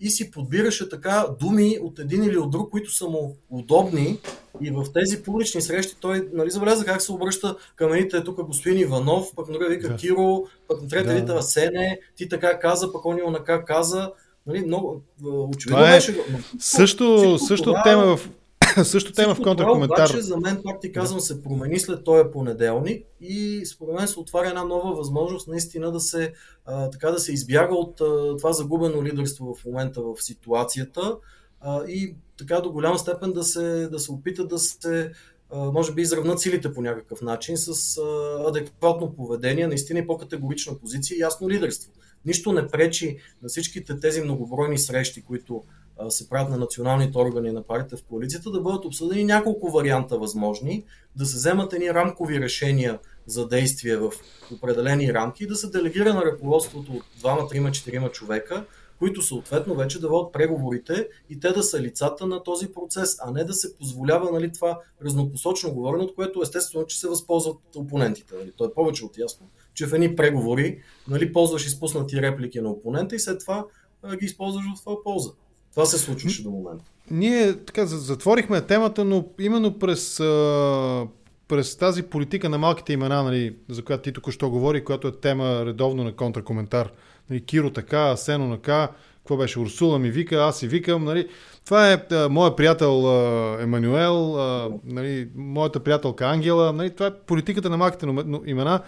и си подбираше така думи от един или от друг, които са му удобни. И в тези публични срещи той нали, забеляза как се обръща към едните тук господин Иванов, пък на вика да. Киро, пък на трета да. Сене, ти така каза, пък он онака каза. Нали, много, очевидно това е беше... Също, също това... тема в Също тема в контракоментар. Обаче за мен, пак ти казвам, се промени след този понеделник и според мен се отваря една нова възможност наистина да се, а, така да се избяга от а, това загубено лидерство в момента в ситуацията а, и така до голяма степен да се, да се опита да се може би изравнат силите по някакъв начин с адекватно поведение, наистина и по-категорична позиция и ясно лидерство. Нищо не пречи на всичките тези многобройни срещи, които се правят на националните органи на партията в коалицията, да бъдат обсъдени няколко варианта възможни, да се вземат едни рамкови решения за действие в определени рамки и да се делегира на ръководството от двама, трима, четирима човека, които съответно вече да водят преговорите и те да са лицата на този процес, а не да се позволява нали, това разнопосочно говорене, от което естествено, че се възползват опонентите. Нали. То е повече от ясно, че в едни преговори нали, ползваш изпуснати реплики на опонента и след това ги използваш в твоя полза. Това се случваше до момента. Ние така затворихме темата, но именно през, през тази политика на малките имена, нали, за която ти току-що говори, която е тема редовно на контракоментар. Нали, Киро така, Сено нака, какво беше, Урсула ми вика, аз си викам. Нали. Това е моят приятел Емануел, нали, моята приятелка Ангела. Нали, това е политиката на малките имена.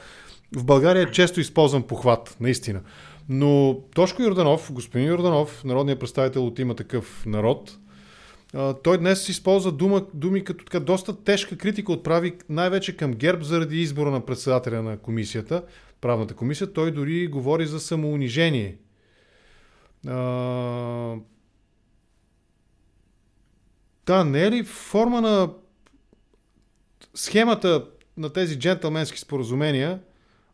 В България често използвам похват, наистина. Но Тошко Йорданов, господин Йорданов, народният представител от има такъв народ, той днес използва дума, думи като така доста тежка критика отправи най-вече към ГЕРБ заради избора на председателя на комисията, правната комисия. Той дори говори за самоунижение. А... Да, не е ли форма на схемата на тези джентълменски споразумения?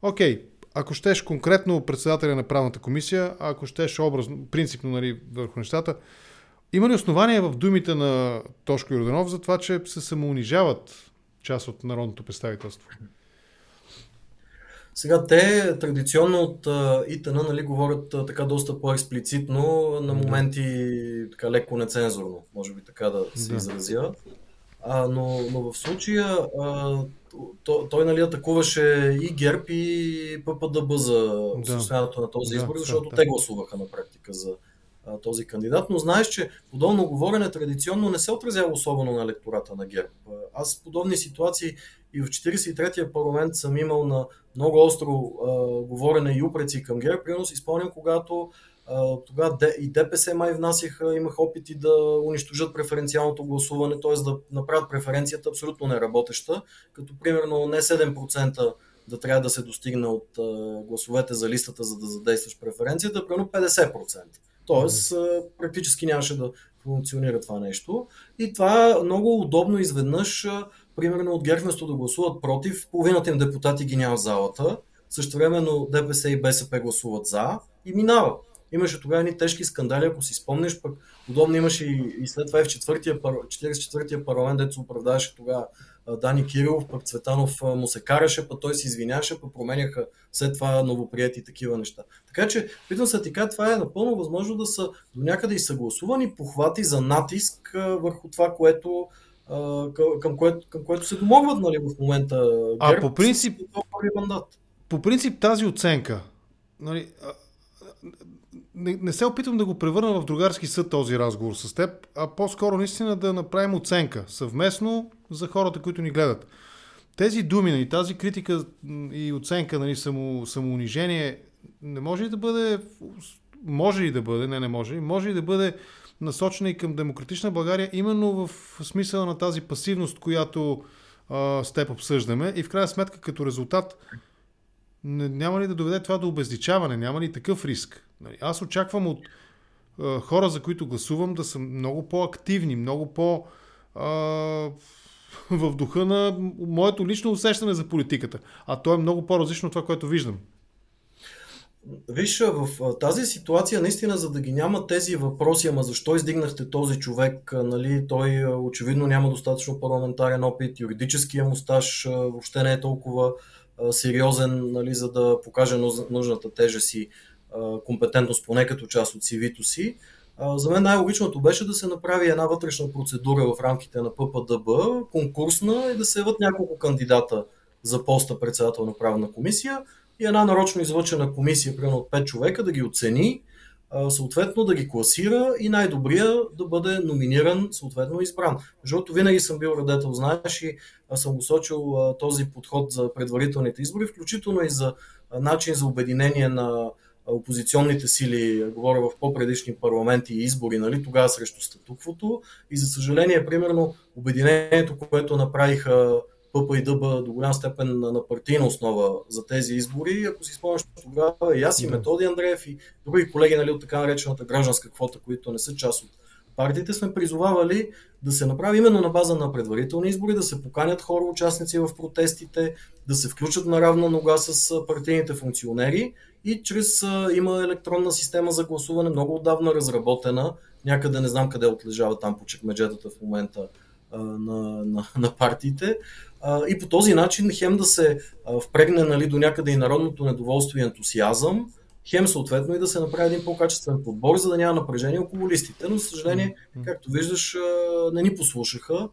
Окей, ако щеш конкретно председателя на правната комисия, ако щеш образно, принципно нали, върху нещата, има ли основания в думите на Тошко Йорданов за това, че се самоунижават част от народното представителство? Сега те традиционно от ИТН нали, говорят така доста по-експлицитно, на моменти така леко нецензурно, може би така да се да. изразя. А, но, но в случая а, той, той нали, атакуваше и ГЕРБ и ППДБ за осъществяването на този избор, защото да, те гласуваха на практика за а, този кандидат. Но знаеш, че подобно говорене традиционно не се отразява особено на електората на ГЕРБ. Аз подобни ситуации и в 43-я парламент съм имал на много остро а, говорене и упреци към ГЕРБ. Си спомням, когато тогава и ДПС май внасяха, имах опити да унищожат преференциалното гласуване, т.е. да направят преференцията абсолютно неработеща, като примерно не 7% да трябва да се достигне от гласовете за листата, за да задействаш преференцията, примерно 50%. Тоест, практически нямаше да функционира това нещо. И това много удобно изведнъж, примерно от ГЕРБ вместо да гласуват против, половината им депутати ги няма в залата, също времено ДПС и БСП гласуват за и минава. Имаше тогава едни тежки скандали, ако си спомнеш, пък удобно имаше и, и след това и в 44-я парламент, дето се оправдаваше тогава Дани Кирилов, пък Цветанов му се караше, пък той се извиняваше, пък променяха след това новоприяти такива неща. Така че, питам се така, това е напълно възможно да са до някъде и съгласувани похвати за натиск върху това, което към, което, към което се домогват нали, в момента. Герб, а по принцип, мандат. по принцип тази оценка, нали, не, не се опитвам да го превърна в другарски съд този разговор с теб, а по-скоро наистина да направим оценка съвместно за хората, които ни гледат. Тези думи и нали, тази критика и оценка, нали, само, самоунижение, не може ли да бъде, може ли да бъде, не, не може, може ли да бъде насочена и към демократична България, именно в смисъла на тази пасивност, която а, с теб обсъждаме и в крайна сметка като резултат няма ли да доведе това до обезличаване, няма ли такъв риск? Нали, аз очаквам от а, хора, за които гласувам, да са много по-активни, много по- а, в духа на моето лично усещане за политиката. А то е много по-различно от това, което виждам. Виж, в тази ситуация, наистина, за да ги няма тези въпроси, ама защо издигнахте този човек, нали, той очевидно няма достатъчно парламентарен опит, юридическия му стаж въобще не е толкова сериозен, нали, за да покаже нужната тежест и компетентност, поне като част от CV-то си. За мен най-логичното беше да се направи една вътрешна процедура в рамките на ППДБ, конкурсна и да се яват няколко кандидата за поста председател на правна комисия и една нарочно излъчена комисия, примерно от 5 човека, да ги оцени, съответно да ги класира и най-добрия да бъде номиниран, съответно избран. Защото винаги съм бил радетел, знаеш, и съм посочил този подход за предварителните избори, включително и за начин за обединение на опозиционните сили, говоря в по-предишни парламенти и избори, нали, тогава срещу статуквото. И за съжаление, примерно, обединението, което направиха ПП и ДБ до голям степен на партийна основа за тези избори. Ако си спомняш тогава и аз и Методи Андреев и други колеги нали, от така наречената гражданска квота, които не са част от партиите, сме призовавали да се направи именно на база на предварителни избори, да се поканят хора, участници в протестите, да се включат на равна нога с партийните функционери и чрез има електронна система за гласуване, много отдавна разработена, някъде не знам къде отлежава там по чекмеджетата в момента на, на, на партиите. И по този начин хем да се впрегне нали, до някъде и народното недоволство и ентусиазъм, хем съответно и да се направи един по-качествен подбор, за да няма напрежение около листите. Но, за съжаление, както виждаш, не ни послушаха.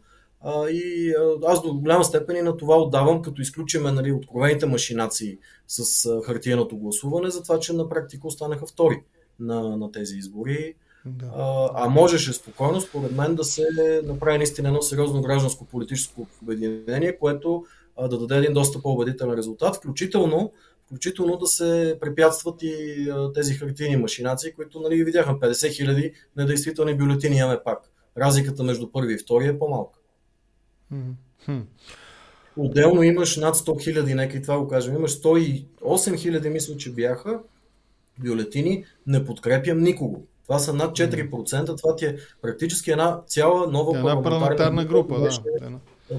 И аз до голяма степен и на това отдавам, като изключиме нали, откровените машинации с хартиеното гласуване, за това, че на практика останаха втори на, на тези избори. Да. А, а можеше спокойно, според мен, да се направи наистина едно сериозно гражданско политическо обединение, което а, да даде един доста по-убедителен резултат, включително, включително да се препятстват и а, тези хартийни машинации, които нали, видяхме 50 хиляди недействителни бюлетини имаме пак разликата между първи и втори е по-малка. Отделно имаш над 100 хиляди, нека и това го кажем, имаш 108 хиляди, мисля, че бяха бюлетини, не подкрепям никого. Това са над 4%, това ти е практически една цяла нова една парламентарна група. Да,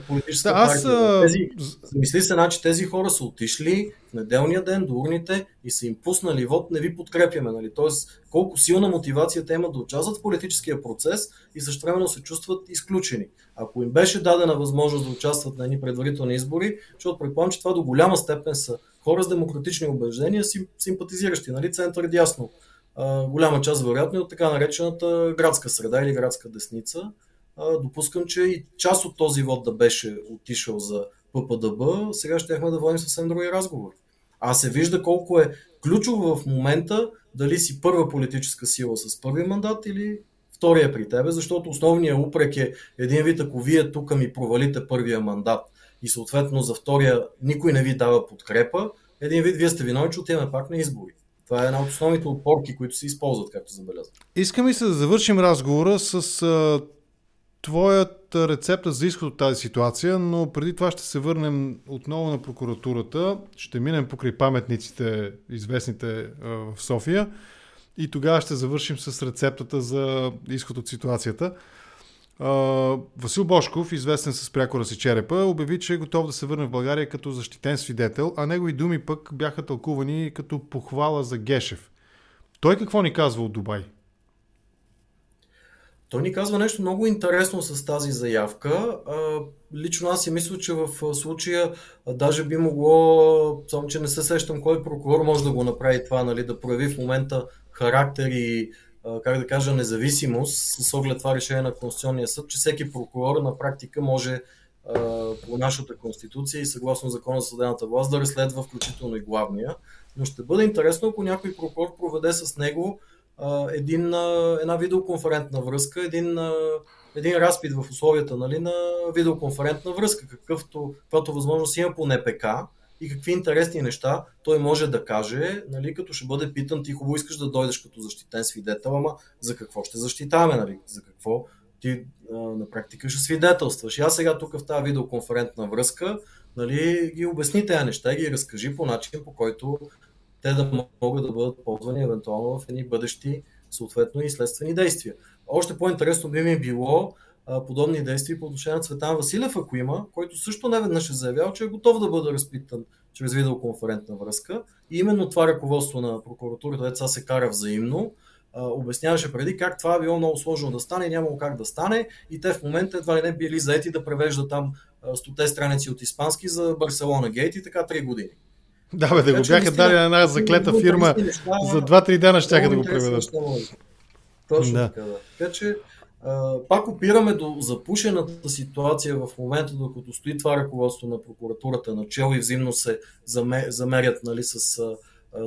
политическа да, аз. Тези, мисли се, значи тези хора са отишли в неделния ден до урните и са им пуснали вод, не ви подкрепяме. Нали? Тоест, колко силна мотивация те имат да участват в политическия процес и също времено се чувстват изключени. Ако им беше дадена възможност да участват на едни предварителни избори, защото предполагам, че това до голяма степен са хора с демократични убеждения, симпатизиращи, нали, център дясно. А, голяма част, вероятно, от така наречената градска среда или градска десница допускам, че и част от този вод да беше отишъл за ППДБ, сега щехме да водим съвсем други разговори. А се вижда колко е ключово в момента дали си първа политическа сила с първи мандат или втория при тебе, защото основният упрек е един вид, ако вие тук ми провалите първия мандат и съответно за втория никой не ви дава подкрепа, един вид вие сте виновни, че отиваме пак на избори. Това е една от основните опорки, които се използват, както забелязвам. Искаме се да завършим разговора с твоята рецепта за изход от тази ситуация, но преди това ще се върнем отново на прокуратурата. Ще минем покрай паметниците, известните в София. И тогава ще завършим с рецептата за изход от ситуацията. Васил Бошков, известен с прякора си черепа, обяви, че е готов да се върне в България като защитен свидетел, а негови думи пък бяха тълкувани като похвала за Гешев. Той какво ни казва от Дубай? Той ни казва нещо много интересно с тази заявка. Лично аз си мисля, че в случая даже би могло, само че не се сещам кой прокурор може да го направи това, нали, да прояви в момента характер и как да кажа, независимост с оглед това решение на Конституционния съд, че всеки прокурор на практика може по нашата конституция и съгласно закона за съдената власт да разследва включително и главния. Но ще бъде интересно, ако някой прокурор проведе с него един, една видеоконферентна връзка, един, един разпит в условията нали, на видеоконферентна връзка, какъвто, каквато възможност има по НПК и какви интересни неща той може да каже, нали, като ще бъде питан, ти хубаво искаш да дойдеш като защитен свидетел, ама за какво ще защитаваме, нали, за какво ти а, на практика ще свидетелстваш. Аз сега тук в тази видеоконферентна връзка нали, ги обясни тези неща, ги разкажи по начин, по който те да могат да бъдат ползвани евентуално в едни бъдещи съответно и следствени действия. Още по-интересно би ми било а, подобни действия по отношение на Цветан Василев, ако има, който също не веднъж е заявял, че е готов да бъде разпитан чрез видеоконферентна връзка. И именно това ръководство на прокуратурата, деца се кара взаимно, а, обясняваше преди как това било много сложно да стане, нямало как да стане и те в момента едва ли не били заети да превеждат там стоте страници от испански за Барселона Гейт и така 3 години. Да, бе, да го бяха дали на една заклета фирма за 2-3 дена ще да го преведат. Точно да. така, да. Така че а, пак опираме до запушената ситуация в момента, докато стои това ръководство на прокуратурата начало и взаимно се замерят нали, с,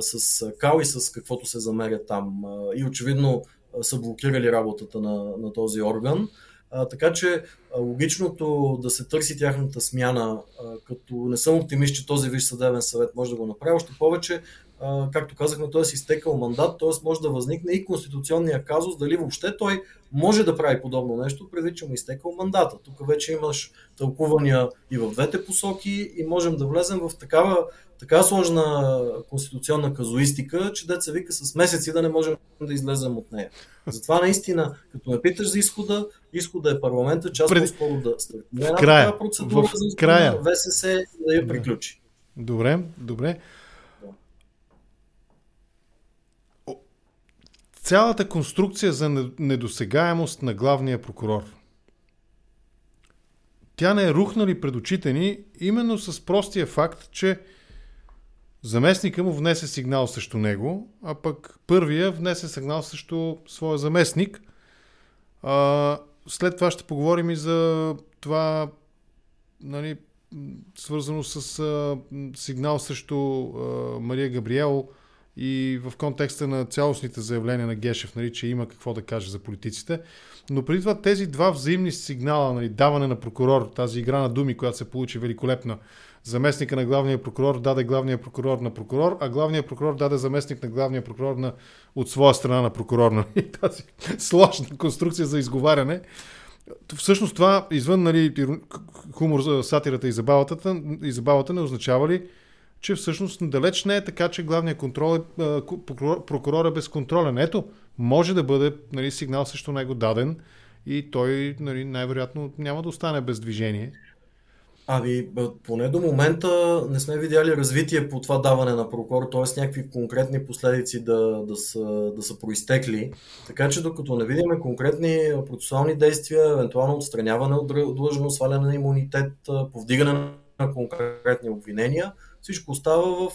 с кал и с каквото се замерят там. И очевидно са блокирали работата на, на този орган. А, така че а, логичното да се търси тяхната смяна, а, като не съм оптимист, че този Виж съдебен съвет може да го направи, още повече, а, както казахме, той е си изтекал мандат, т.е. може да възникне и конституционния казус, дали въобще той може да прави подобно нещо, преди че му е изтекал мандата. Тук вече имаш тълкувания и в двете посоки и можем да влезем в такава така сложна конституционна казуистика, че деца вика с месеци да не можем да излезем от нея. Затова наистина, като ме питаш за изхода, изхода е парламента, част Пред... по-скоро да стартира края. процедура в за края. ВСС да я приключи. Добре, добре. Цялата конструкция за недосегаемост на главния прокурор. Тя не е рухнали пред очите ни именно с простия факт, че Заместника му внесе сигнал срещу него, а пък първия внесе сигнал срещу своя заместник. А, след това ще поговорим и за това, нали, свързано с а, сигнал срещу а, Мария Габриел и в контекста на цялостните заявления на Гешев, нали, че има какво да каже за политиците. Но преди това тези два взаимни сигнала, нали, даване на прокурор, тази игра на думи, която се получи великолепна, заместника на главния прокурор даде главния прокурор на прокурор, а главният прокурор даде заместник на главния прокурор на, от своя страна на прокурор. Нали? Тази сложна конструкция за изговаряне. Всъщност това, извън нали, хумор, сатирата и забавата, и забавата не означава ли, че всъщност далеч не е така, че главният контрол е, прокурор, прокурор е безконтролен. Ето, може да бъде нали, сигнал срещу него даден и той нали, най-вероятно няма да остане без движение. Ами, поне до момента не сме видяли развитие по това даване на прокурор, т.е. някакви конкретни последици да, да, са, да са проистекли. Така че докато не видим конкретни процесуални действия, евентуално отстраняване от длъжност, сваляне на имунитет, повдигане на конкретни обвинения, всичко остава в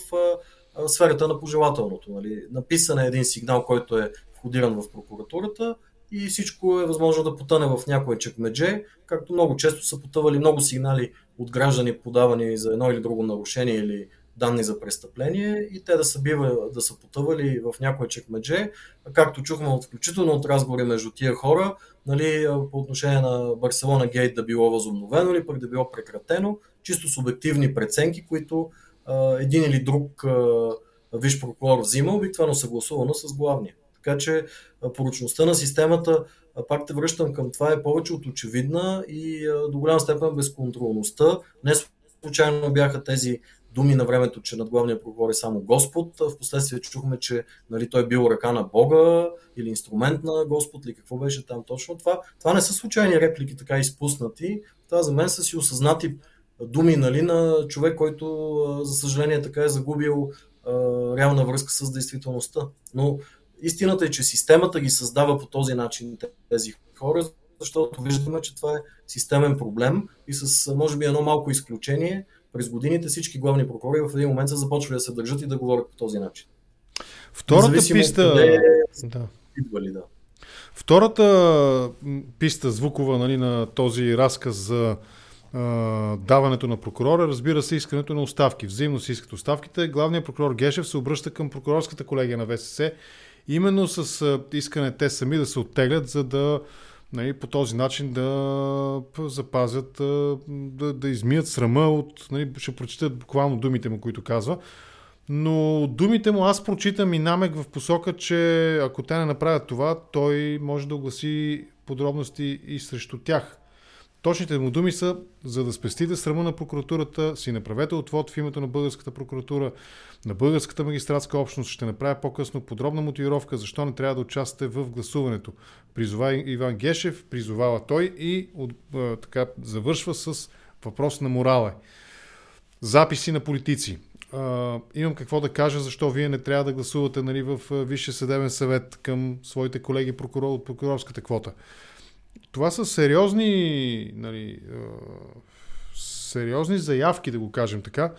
сферата на пожелателното. Нали? Написан е един сигнал, който е входиран в прокуратурата и всичко е възможно да потъне в някое чекмедже, както много често са потъвали много сигнали от граждани, подавани за едно или друго нарушение или данни за престъпление и те да са, бива, да са потъвали в някое чекмедже, както чухме от, включително от разговори между тия хора, нали, по отношение на Барселона Гейт да било възобновено или пък да било прекратено, чисто субективни преценки, които а, един или друг а, виш прокурор взима, обикновено съгласувано с главния. Така че поручността на системата, пак те връщам към това, е повече от очевидна и до голяма степен безконтролността. Не случайно бяха тези думи на времето, че над главния прокурор е само Господ. В последствие чухме, че нали, той бил ръка на Бога или инструмент на Господ или какво беше там точно. Това, това не са случайни реплики, така изпуснати. Това за мен са си осъзнати думи нали, на човек, който за съжаление така е загубил а, реална връзка с действителността. Но истината е, че системата ги създава по този начин тези хора, защото виждаме, че това е системен проблем и с, може би, едно малко изключение, през годините всички главни прокурори в един момент са започвали да се държат и да говорят по този начин. Втората писта... Къде... Да. Идвали, да. Втората писта звукова нали, на този разказ за даването на прокурора, разбира се, искането на оставки. Взаимно се искат оставките. Главният прокурор Гешев се обръща към прокурорската колегия на ВСС именно с искане те сами да се оттеглят, за да нали, по този начин да запазят, да, да измият срама от... Нали, ще прочитат буквално думите му, които казва. Но думите му аз прочитам и намек в посока, че ако те не направят това, той може да огласи подробности и срещу тях. Точните му думи са, за да спестите срама на прокуратурата, си направете отвод в името на българската прокуратура, на българската магистратска общност. Ще направя по-късно подробна мотивировка, защо не трябва да участвате в гласуването. Призова Иван Гешев, призовава той и от, а, така завършва с въпрос на морала. Записи на политици. А, имам какво да кажа, защо вие не трябва да гласувате нали, в Висше съдебен съвет към своите колеги прокурор, от прокурорската квота това са сериозни, нали, сериозни заявки, да го кажем така.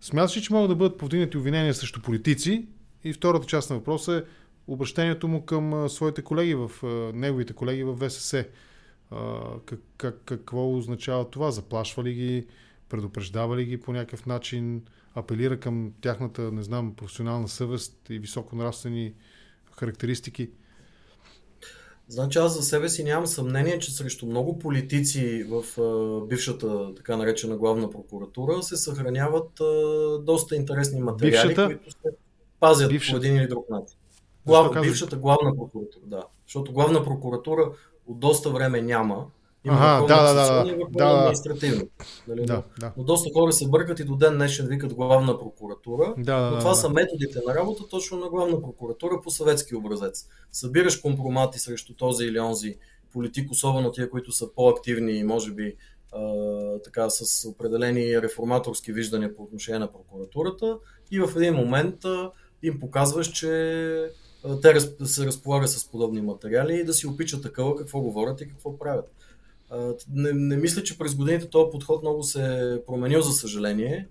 Смяташ ли, че могат да бъдат повдигнати обвинения срещу политици? И втората част на въпроса е обращението му към своите колеги, в, неговите колеги в ВСС. Как, как, какво означава това? Заплашва ли ги? Предупреждава ли ги по някакъв начин? Апелира към тяхната, не знам, професионална съвест и високонравствени характеристики? Значи аз за себе си нямам съмнение, че срещу много политици в а, бившата така наречена главна прокуратура се съхраняват а, доста интересни материали, бившата? които се пазят бившата? по един или друг начин. Глав, бившата главна прокуратура, да. Защото главна прокуратура от доста време няма има ага, да, да, да, да, да, административно. Нали? Да, да. Но доста хора се бъркат и до ден днешен викат главна прокуратура. Да, да, но това да, са методите на работа точно на главна прокуратура по съветски образец. Събираш компромати срещу този или онзи политик, особено тия, които са по-активни и може би а, така, с определени реформаторски виждания по отношение на прокуратурата и в един момент а, им показваш, че те се разполагат с подобни материали и да си опичат такава какво говорят и какво правят. Не, не мисля, че през годините този подход много се е променил, за съжаление.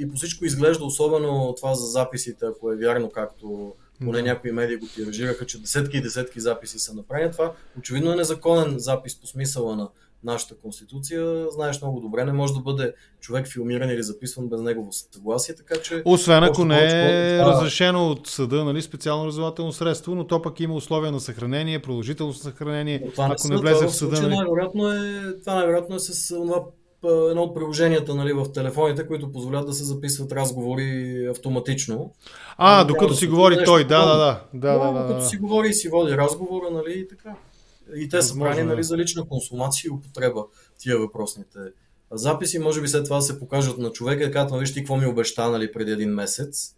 И по всичко изглежда, особено това за записите, ако е вярно, както поне някои медии го тиражираха, че десетки и десетки записи са направени. Това очевидно е незаконен запис по смисъла на нашата конституция, знаеш много добре, не може да бъде човек филмиран или записван без негово съгласие, така че... Освен ако не е да... разрешено от съда, нали, специално разузнавателно средство, но то пък има условия на съхранение, продължителност на съхранение, това ако не, не влезе в съда... Нали... Най-вероятно е, това най-вероятно е с това едно от приложенията нали, в телефоните, които позволят да се записват разговори автоматично. А, докато си говори той, да, да, да, да, да, да, Докато си говори и си води разговора, нали, и така. И те са правени нали, за лична консумация и употреба, тия въпросните записи. Може би след това се покажат на човека и казват, виж ти какво ми обеща нали, преди един месец.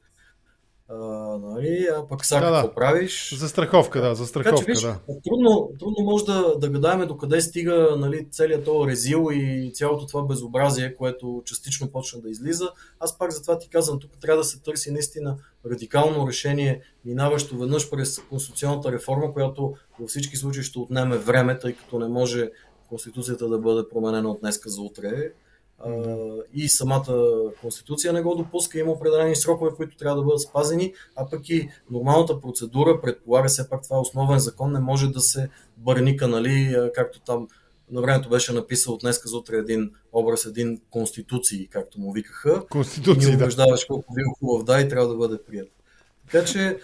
А, нали, а пък сега да, какво да. правиш? За страховка, да, за страховка, така, че, виж, да. Трудно, трудно може да, да гадаем докъде стига нали, целият този резил и цялото това безобразие, което частично почна да излиза. Аз пак затова ти казвам, тук трябва да се търси наистина радикално решение, минаващо веднъж през конституционната реформа, която във всички случаи ще отнеме време, тъй като не може Конституцията да бъде променена от днеска за утре и самата конституция не го допуска. Има определени срокове, които трябва да бъдат спазени, а пък и нормалната процедура предполага все пак това е основен закон, не може да се бърника, нали, както там на времето беше написал днес за утре един образ, един конституции, както му викаха. Конституции, и убеждаваш колко бил хубав да и трябва да бъде прият. Така че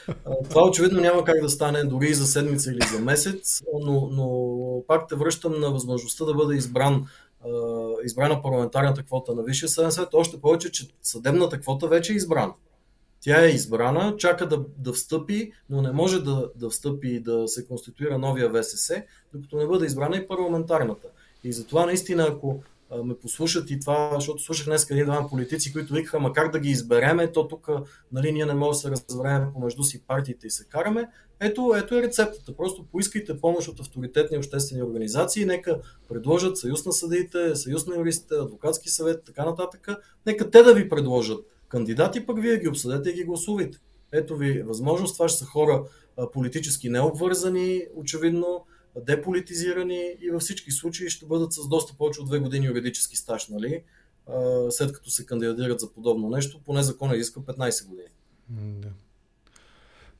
това очевидно няма как да стане дори за седмица или за месец, но, но пак те връщам на възможността да бъде избран избрана парламентарната квота на Висшия съден съвет, още повече, че съдебната квота вече е избрана. Тя е избрана, чака да, да встъпи, но не може да, да встъпи и да се конституира новия ВСС, докато не бъде избрана и парламентарната. И затова наистина, ако ме послушат и това, защото слушах днес един двама политици, които викаха, ма как да ги избереме, то тук нали, ние не можем да се разберем помежду си партиите и се караме. Ето, ето е рецептата. Просто поискайте помощ от авторитетни обществени организации, нека предложат съюз на съдиите, съюз на юристите, адвокатски съвет, така нататък. Нека те да ви предложат кандидати, пък вие ги обсъдете и ги гласувайте. Ето ви възможност. Това ще са хора политически необвързани, очевидно, деполитизирани и във всички случаи ще бъдат с доста повече от две години юридически стаж, нали? след като се кандидатират за подобно нещо, поне закона иска 15 години. Да.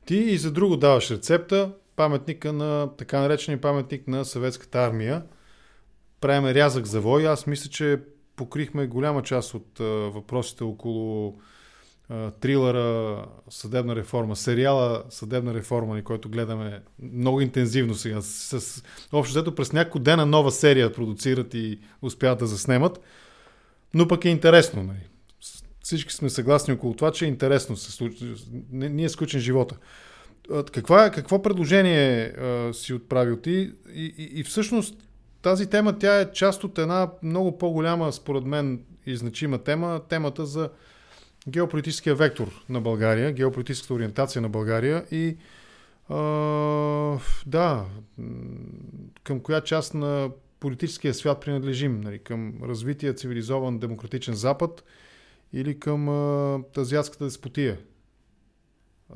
Ти и за друго даваш рецепта, паметника на, така наречения паметник на съветската армия. Правиме рязък завой. Аз мисля, че покрихме голяма част от въпросите около трилъра Съдебна реформа, сериала Съдебна реформа, който гледаме много интензивно сега. С, с, общо взето през няколко дена нова серия продуцират и успяват да заснемат. Но пък е интересно. Нали? Всички сме съгласни около това, че е интересно се случи. Ние е скучен живота. Каква, какво предложение а, си отправил ти? И, и, и всъщност тази тема, тя е част от една много по-голяма, според мен, и значима тема, темата за геополитическия вектор на България, геополитическата ориентация на България и а, да, към коя част на политическия свят принадлежим, нали, към развития цивилизован демократичен Запад или към а, азиатската деспотия.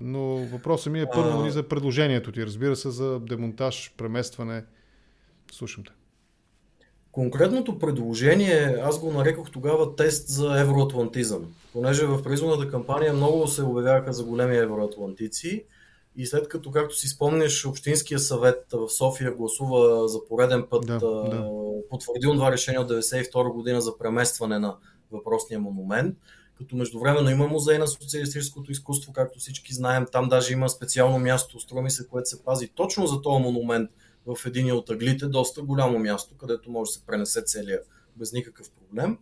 Но въпросът ми е първо нали, за предложението ти, разбира се, за демонтаж, преместване. Слушам те. Конкретното предложение, аз го нарекох тогава тест за евроатлантизъм, понеже в предизборната кампания много се обявяха за големи евроатлантици и след като, както си спомняш, Общинския съвет в София гласува за пореден път, да, да. потвърдил това решение от 1992 година за преместване на въпросния монумент, като междувременно има музей на социалистическото изкуство, както всички знаем, там даже има специално място, строми се, което се пази точно за този монумент – в един от аглите, доста голямо място, където може да се пренесе целия без никакъв проблем.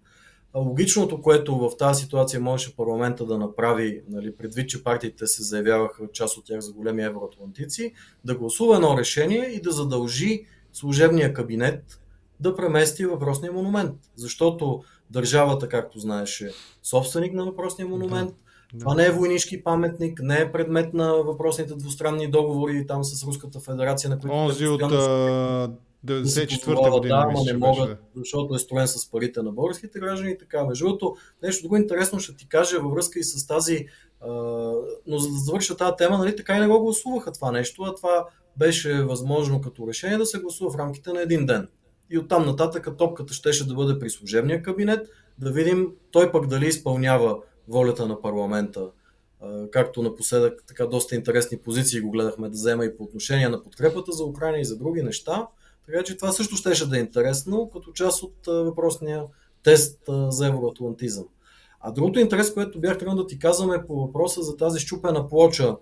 Логичното, което в тази ситуация можеше парламента да направи, нали, предвид, че партиите се заявяваха част от тях за големи евроатлантици, да гласува едно решение и да задължи служебния кабинет да премести въпросния монумент. Защото държавата, както знаеше, собственик на въпросния монумент, да това не е войнишки паметник, не е предмет на въпросните двустранни договори там с Руската федерация, на които Онзи от 94-та година. Да, но не могат, защото е строен с парите на българските граждани и така. Между другото, нещо друго интересно ще ти кажа във връзка и с тази, а, но за да завърша тази тема, нали, така и не го гласуваха това нещо, а това беше възможно като решение да се гласува в рамките на един ден. И оттам нататък топката щеше да бъде при служебния кабинет, да видим той пък дали изпълнява волята на парламента, както напоследък така доста интересни позиции го гледахме да взема и по отношение на подкрепата за Украина и за други неща, Така че това също щеше да е интересно, като част от въпросния тест за евроатлантизъм. А другото интерес, което бях тръгнал да ти казвам е по въпроса за тази щупена плоча,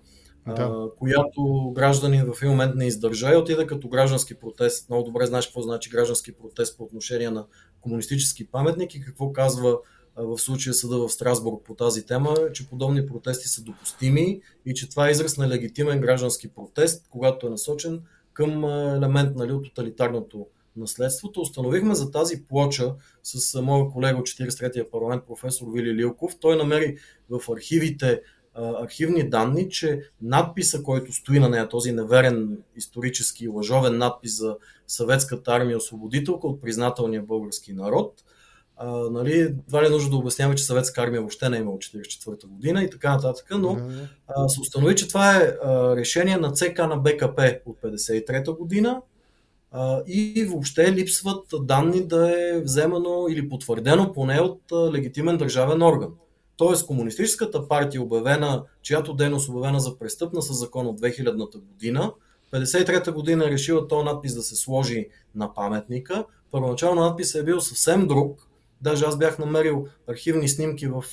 да. която гражданин в един момент не издържа и отида като граждански протест. Много добре знаеш какво значи граждански протест по отношение на комунистически паметник и какво казва в случая съда в Страсбург по тази тема, че подобни протести са допустими и че това е израз на легитимен граждански протест, когато е насочен към елемент нали, от тоталитарното наследството. Установихме за тази плоча с моя колега от 43-я парламент, професор Вили Лилков. Той намери в архивите архивни данни, че надписа, който стои на нея, този неверен исторически лъжовен надпис за съветската армия освободителка от признателния български народ, а, нали, едва ли е нужда да обясняваме, че съветска армия въобще не е имала 44-та година и така нататък, но а, се установи, че това е а, решение на ЦК на БКП от 53-та година а, и въобще липсват данни да е вземано или потвърдено поне от а, легитимен държавен орган. Тоест, Комунистическата партия, обявена, чиято дейност обявена за престъпна със закон от 2000-та година, 53-та година е решила този надпис да се сложи на паметника. Първоначално надпис е бил съвсем друг. Даже аз бях намерил архивни снимки в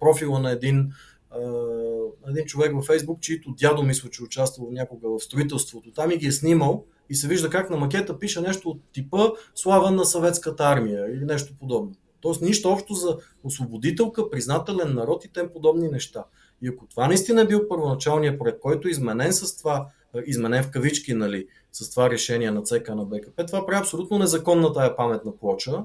профила на един, един човек във Фейсбук, чието дядо мисля, че участвал някога в строителството. Там и ги е снимал и се вижда как на макета пише нещо от типа Слава на съветската армия или нещо подобно. Тоест нищо общо за освободителка, признателен народ и тем подобни неща. И ако това наистина е бил първоначалният проект, който е изменен с това, изменен в кавички, нали, с това решение на ЦК на БКП, това прави абсолютно незаконна тая паметна плоча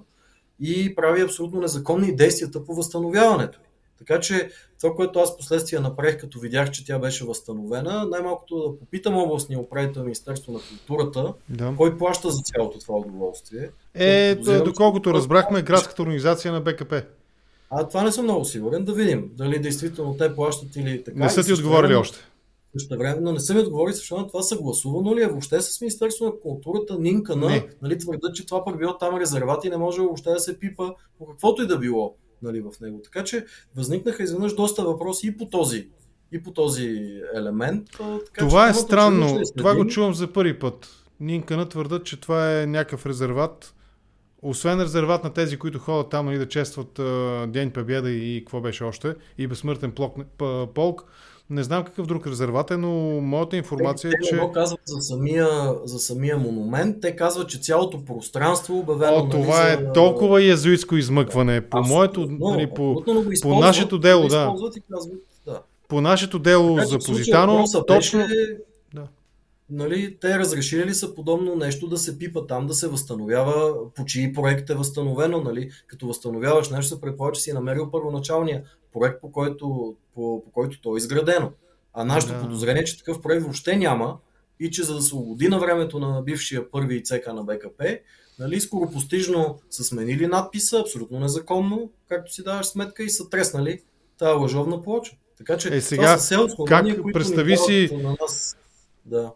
и прави абсолютно незаконни действията по възстановяването. Така че това, което аз последствие направих, като видях, че тя беше възстановена, най-малкото да попитам областния управител Министерство на културата, да. кой плаща за цялото това удоволствие. Е, доколкото разбрахме, градската организация на БКП. А това не съм много сигурен. Да видим дали действително те плащат или така. Не са ти отговорили още. Но не са ми отговорили, защото това съгласувано ли е въобще с Министерство на културата, Нинка на, нали, твърдат, че това пък било там резерват и не може въобще да се пипа по каквото и да било нали, в него. Така че възникнаха изведнъж доста въпроси и по този, и по този елемент. Така, това че, е странно. Това го чувам за първи път. Нинкана твърдат, че това е някакъв резерват. Освен резерват на тези, които ходят там и нали, да честват День Победа и какво беше още, и безсмъртен полк, не знам какъв друг резерват е, но моята информация те, е, че... Те казват за самия, за самия монумент. Те казват, че цялото пространство е обявено... О, нали, това е толкова язуитско измъкване. По Абсолютно, моето, нали, по, по нашето дело, да. Казват, да. По нашето дело така, за Позитано, точно... Беше, да. Нали, те разрешили ли са подобно нещо да се пипа там, да се възстановява, по чии проект е възстановено, нали? Като възстановяваш нещо, се предполага, че си намерил първоначалния проект, по който, по, по който то е изградено. А нашето да. подозрение е, че такъв проект въобще няма и че за да се угоди на времето на бившия първи ЦК на БКП, нали, скоропостижно са сменили надписа, абсолютно незаконно, както си даваш сметка, и са треснали тази лъжовна плоча. Така че е, сега, това са все как, които представи си... на нас. Да.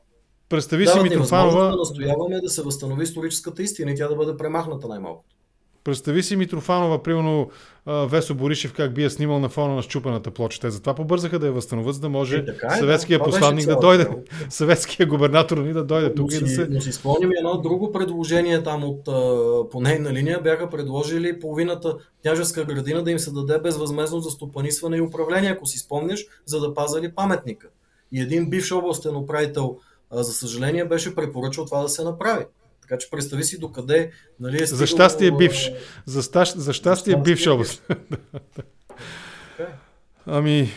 Представи си Митрофанова... Да настояваме да се възстанови историческата истина и тя да бъде премахната най-малкото. Представи си Митрофанова, примерно Весо Боришев, как би я снимал на фона на щупаната плоча. Те затова побързаха да я възстановят, за да може е, е, съветския да, посланник да дойде, съветския губернатор ни да дойде тук и да се... Но си спомням едно друго предложение там от по нейна линия. Бяха предложили половината княжеска градина да им се даде безвъзмезно за стопанисване и управление, ако си спомняш, за да пазали паметника. И един бивш областен управител, за съжаление, беше препоръчал това да се направи. Така че представи си докъде нали, е стигало... За щастие бивш. За, стащ... за щастие бивш област. ами...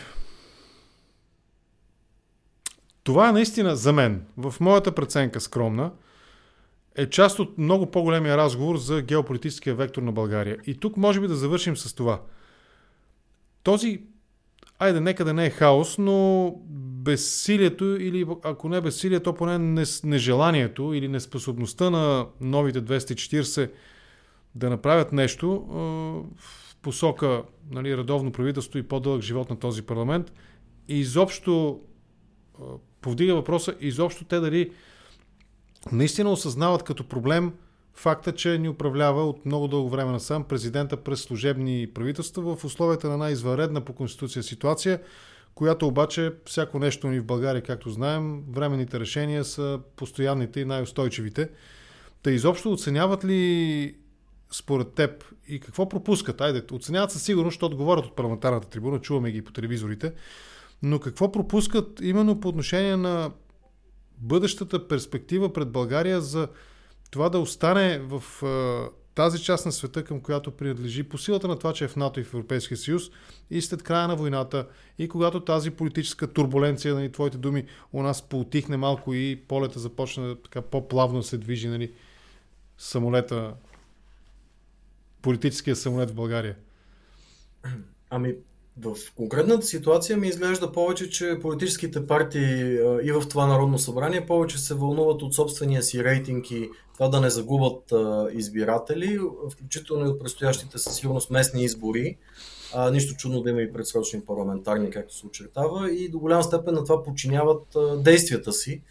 Това е наистина за мен, в моята преценка скромна, е част от много по-големия разговор за геополитическия вектор на България. И тук може би да завършим с това. Този айде, нека да не е хаос, но безсилието или ако не безсилие, то поне нежеланието или неспособността на новите 240 да направят нещо в посока нали, редовно правителство и по-дълъг живот на този парламент и изобщо повдига въпроса изобщо те дали наистина осъзнават като проблем факта, че ни управлява от много дълго време насам президента през служебни правителства в условията на една извънредна по конституция ситуация, която обаче всяко нещо ни в България, както знаем, временните решения са постоянните и най-устойчивите. Та изобщо оценяват ли според теб и какво пропускат? Айде, оценяват със сигурност, защото говорят от парламентарната трибуна, чуваме ги по телевизорите, но какво пропускат именно по отношение на бъдещата перспектива пред България за това да остане в тази част на света, към която принадлежи по силата на това, че е в НАТО и в Европейския съюз и след края на войната и когато тази политическа турбуленция, нали, твоите думи, у нас поутихне малко и полета започна така по-плавно се движи нали, самолета, политическия самолет в България? Ами, в конкретната ситуация ми изглежда повече, че политическите партии и в това Народно събрание повече се вълнуват от собствения си рейтинг и това да не загубят избиратели, включително и от предстоящите със сигурност местни избори. А, нищо чудно да има и предсрочни парламентарни, както се очертава, и до голяма степен на това подчиняват действията си,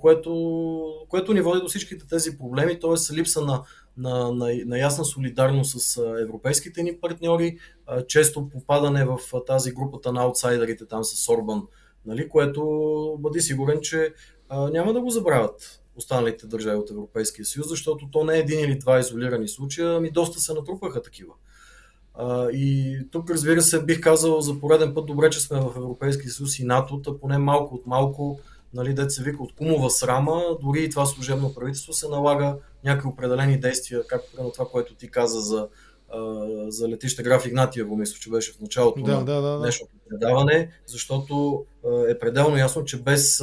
което, което ни води до всичките тези проблеми, т.е. липса на на, на, на ясна солидарност с европейските ни партньори, често попадане в тази групата на аутсайдерите там с Орбан, нали, което бъди сигурен, че няма да го забравят останалите държави от Европейския съюз, защото то не е един или два изолирани случая, ами доста се натрупаха такива. и тук, разбира се, бих казал за пореден път добре, че сме в Европейския съюз и НАТО, поне малко от малко нали, дет се вика от кумова срама, дори и това служебно правителство се налага някакви определени действия, както на това, което ти каза за, за летище Граф Игнатиево, мисля, че беше в началото да, на да, да, днешното предаване, защото е пределно ясно, че без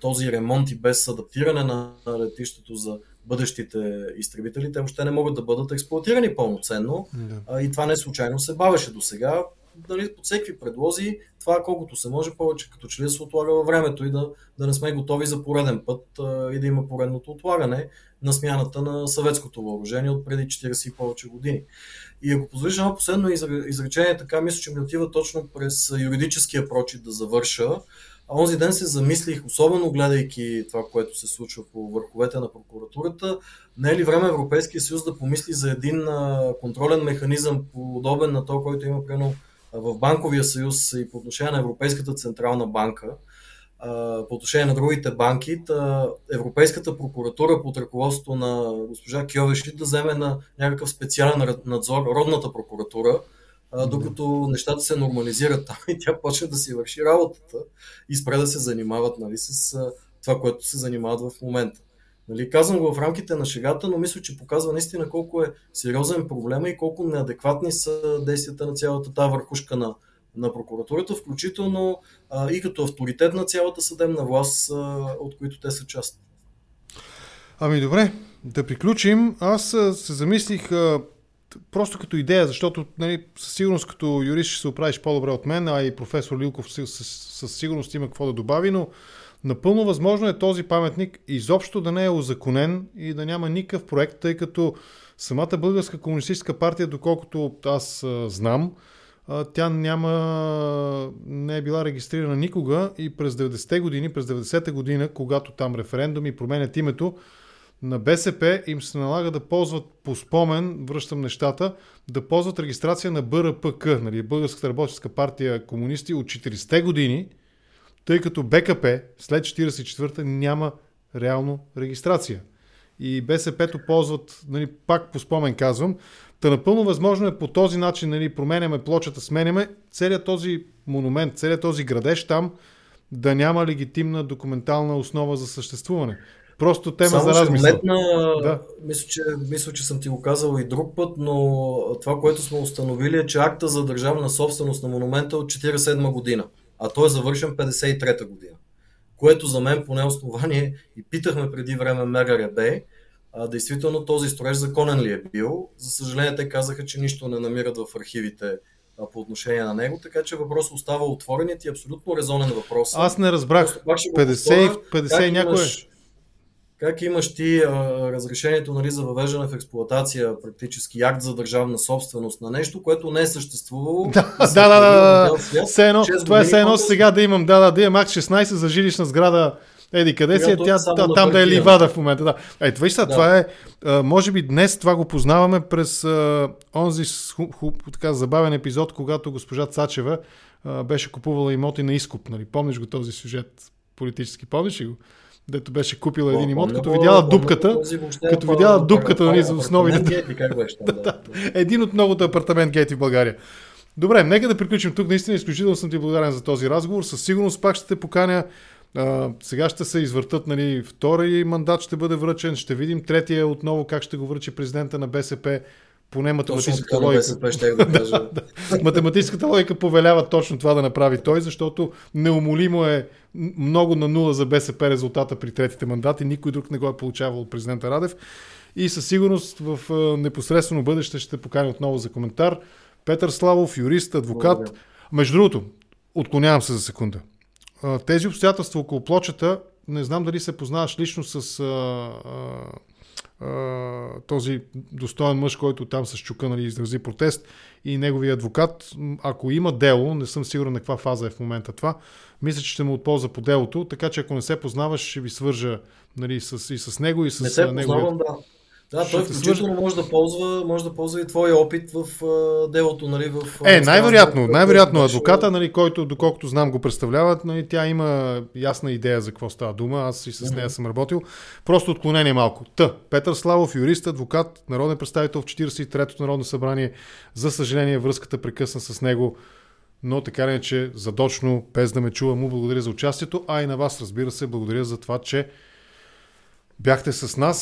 този ремонт и без адаптиране на летището за бъдещите изтребители, те въобще не могат да бъдат експлуатирани пълноценно. Да. И това не случайно се бавеше до сега нали, под всеки предлози, това колкото се може повече, като че ли да се отлага във времето и да, да не сме готови за пореден път а, и да има поредното отлагане на смяната на съветското въоръжение от преди 40 и повече години. И ако позволиш едно последно изречение, така мисля, че ми отива точно през юридическия прочит да завърша. А онзи ден се замислих, особено гледайки това, което се случва по върховете на прокуратурата, не е ли време Европейския съюз да помисли за един контролен механизъм, подобен на то, който има примерно в Банковия съюз и по отношение на Европейската централна банка, по отношение на другите банки, Европейската прокуратура под ръководството на госпожа Кьовеши да вземе на някакъв специален надзор родната прокуратура, докато нещата се нормализират там и тя почне да си върши работата и спре да се занимават нали, с това, което се занимават в момента. Нали, казвам го в рамките на шегата, но мисля, че показва наистина колко е сериозен проблем и колко неадекватни са действията на цялата тази върхушка на, на прокуратурата, включително а, и като авторитет на цялата съдебна власт, а, от които те са част. Ами добре, да приключим. Аз се замислих а, просто като идея, защото нали, със сигурност като юрист ще се оправиш по-добре от мен, а и професор Лилков със, със сигурност има какво да добави, но Напълно възможно е този паметник изобщо да не е озаконен и да няма никакъв проект, тъй като самата Българска комунистическа партия, доколкото аз а, знам, а, тя няма, не е била регистрирана никога и през 90-те години, през 90-та година, когато там референдуми променят името, на БСП им се налага да ползват по спомен, връщам нещата, да ползват регистрация на БРПК, нали, Българската работническа партия комунисти от 40-те години, тъй като БКП след 44-та няма реално регистрация. И БСП-то ползват, нали, пак по спомен казвам, Та напълно възможно е по този начин, нали, променяме плочата, сменяме целият този монумент, целият този градеж там да няма легитимна документална основа за съществуване. Просто тема Само за размисъл. Метна, да. мисля, че, мисля, че съм ти го казал и друг път, но това, което сме установили е, че акта за държавна собственост на монумента е от 1947 година а той е завършен 53-та година. Което за мен поне основание и питахме преди време МРРБ, а, действително този строеж законен ли е бил. За съжаление те казаха, че нищо не намират в архивите а, по отношение на него, така че въпрос остава отворен и е абсолютно резонен въпрос. Аз не разбрах. 50, 50 някой. Имаш, как имаш ти а, разрешението нали, за въвеждане в експлуатация, практически акт за държавна собственост на нещо, което не е съществувало? Да, да, да, да, да. Все едно, това е все едно сега да имам, да, да, да имам акт 16 за жилищна сграда Еди, къде си е тя, та, там да е ливада в момента. Да. Ето, виж да. това е, може би днес това го познаваме през а, онзи така забавен епизод, когато госпожа Цачева а, беше купувала имоти на изкуп. Нали? Помниш го този сюжет политически? Помниш ли го? Дето беше купила един имот, като видяла дупката, като видяла дупката нали, за основите. Един от многото апартамент гейти в България. Добре, нека да приключим тук. Наистина изключително съм ти благодарен за този разговор. Със сигурност пак ще те поканя. А, сега ще се извъртат, нали, втори мандат ще бъде връчен. Ще видим третия отново как ще го връчи президента на БСП поне математическата логика. БСП, ще да кажа. да, да. Математическата логика повелява точно това да направи той, защото неумолимо е много на нула за БСП резултата при третите мандати. Никой друг не го е получавал от президента Радев. И със сигурност в непосредствено бъдеще ще поканя отново за коментар. Петър Славов, юрист, адвокат. Благодаря. Между другото, отклонявам се за секунда. Тези обстоятелства около плочата, не знам дали се познаваш лично с този достоен мъж, който там с чука нали, изрази протест и неговия адвокат, ако има дело, не съм сигурен на каква фаза е в момента това, мисля, че ще му отползва по делото, така че ако не се познаваш, ще ви свържа нали, с, и с него и с не се неговия... Познавам, да. Да, той включително може да ползва, може да ползва и твоя опит в uh, делото, нали, в... Е, най-вероятно, най-вероятно адвоката, нали, който, доколкото знам, го представлява, нали, тя има ясна идея за какво става дума, аз и с нея съм работил. Просто отклонение малко. Т. Петър Славов, юрист, адвокат, народен представител в 43-то Народно събрание. За съжаление, връзката прекъсна с него но така не, че задочно, без да ме чува, му благодаря за участието, а и на вас, разбира се, благодаря за това, че бяхте с нас.